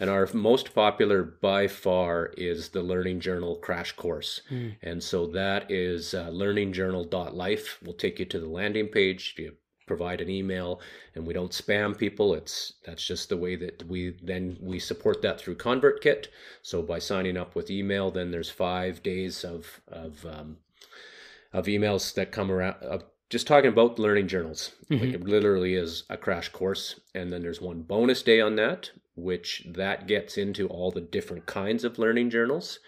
And our most popular by far is the Learning Journal Crash Course. Mm. And so that is uh, learningjournal.life. We'll take you to the landing page. You provide an email and we don't spam people it's that's just the way that we then we support that through convertkit so by signing up with email then there's five days of of um, of emails that come around uh, just talking about learning journals mm-hmm. like it literally is a crash course and then there's one bonus day on that which that gets into all the different kinds of learning journals.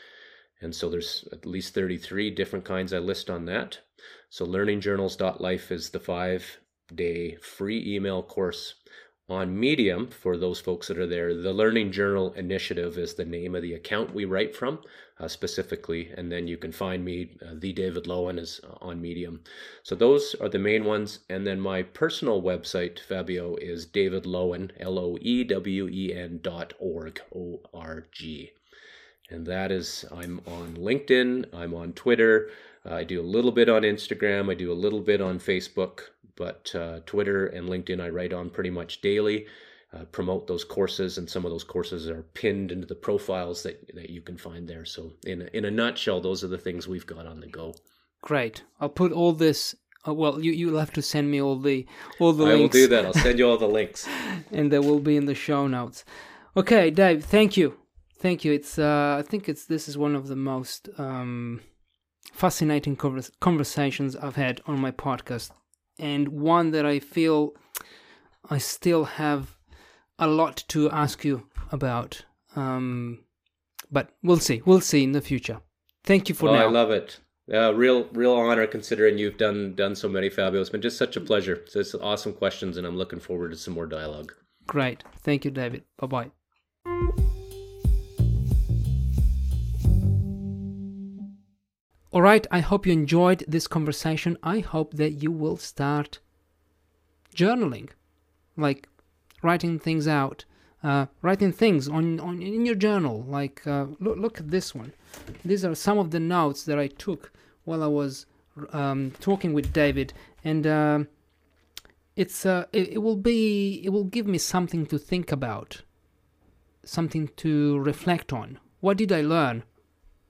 And so there's at least 33 different kinds I list on that. So learningjournals.life is the five day free email course on Medium, for those folks that are there, the Learning Journal Initiative is the name of the account we write from uh, specifically. And then you can find me, uh, the David Loewen is on Medium. So those are the main ones. And then my personal website, Fabio, is David Loewen, L O E W E N dot org, O R G. And that is, I'm on LinkedIn, I'm on Twitter. Uh, I do a little bit on Instagram, I do a little bit on Facebook but uh, Twitter and LinkedIn I write on pretty much daily. Uh, promote those courses, and some of those courses are pinned into the profiles that, that you can find there. So, in a, in a nutshell, those are the things we've got on the go. Great. I'll put all this. Uh, well, you you'll have to send me all the all the I links. will do that. I'll send you all the links, <laughs> and they will be in the show notes. Okay, Dave. Thank you. Thank you. It's uh, I think it's this is one of the most um, fascinating conversations I've had on my podcast and one that I feel I still have a lot to ask you about. Um, but we'll see. We'll see in the future. Thank you for oh, now. I love it. Uh, real, real honor considering you've done done so many Fabio. It's been just such a pleasure. So it's awesome questions, and I'm looking forward to some more dialogue. Great. Thank you, David. Bye bye. All right, I hope you enjoyed this conversation. I hope that you will start journaling, like writing things out, uh, writing things on, on in your journal. Like uh, look, look at this one. These are some of the notes that I took while I was um, talking with David, and uh, it's it, it will be it will give me something to think about, something to reflect on. What did I learn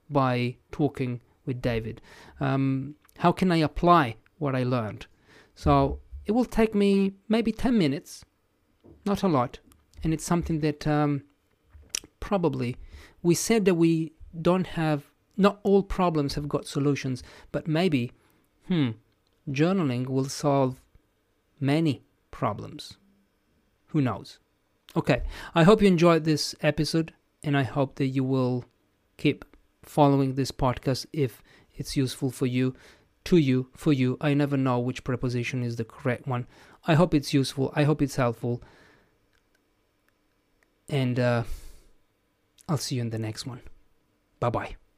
by talking? With David. Um, how can I apply what I learned? So it will take me maybe 10 minutes, not a lot. And it's something that um, probably we said that we don't have, not all problems have got solutions, but maybe, hmm, journaling will solve many problems. Who knows? Okay, I hope you enjoyed this episode and I hope that you will keep following this podcast if it's useful for you, to you, for you. I never know which preposition is the correct one. I hope it's useful. I hope it's helpful. And uh, I'll see you in the next one. Bye bye.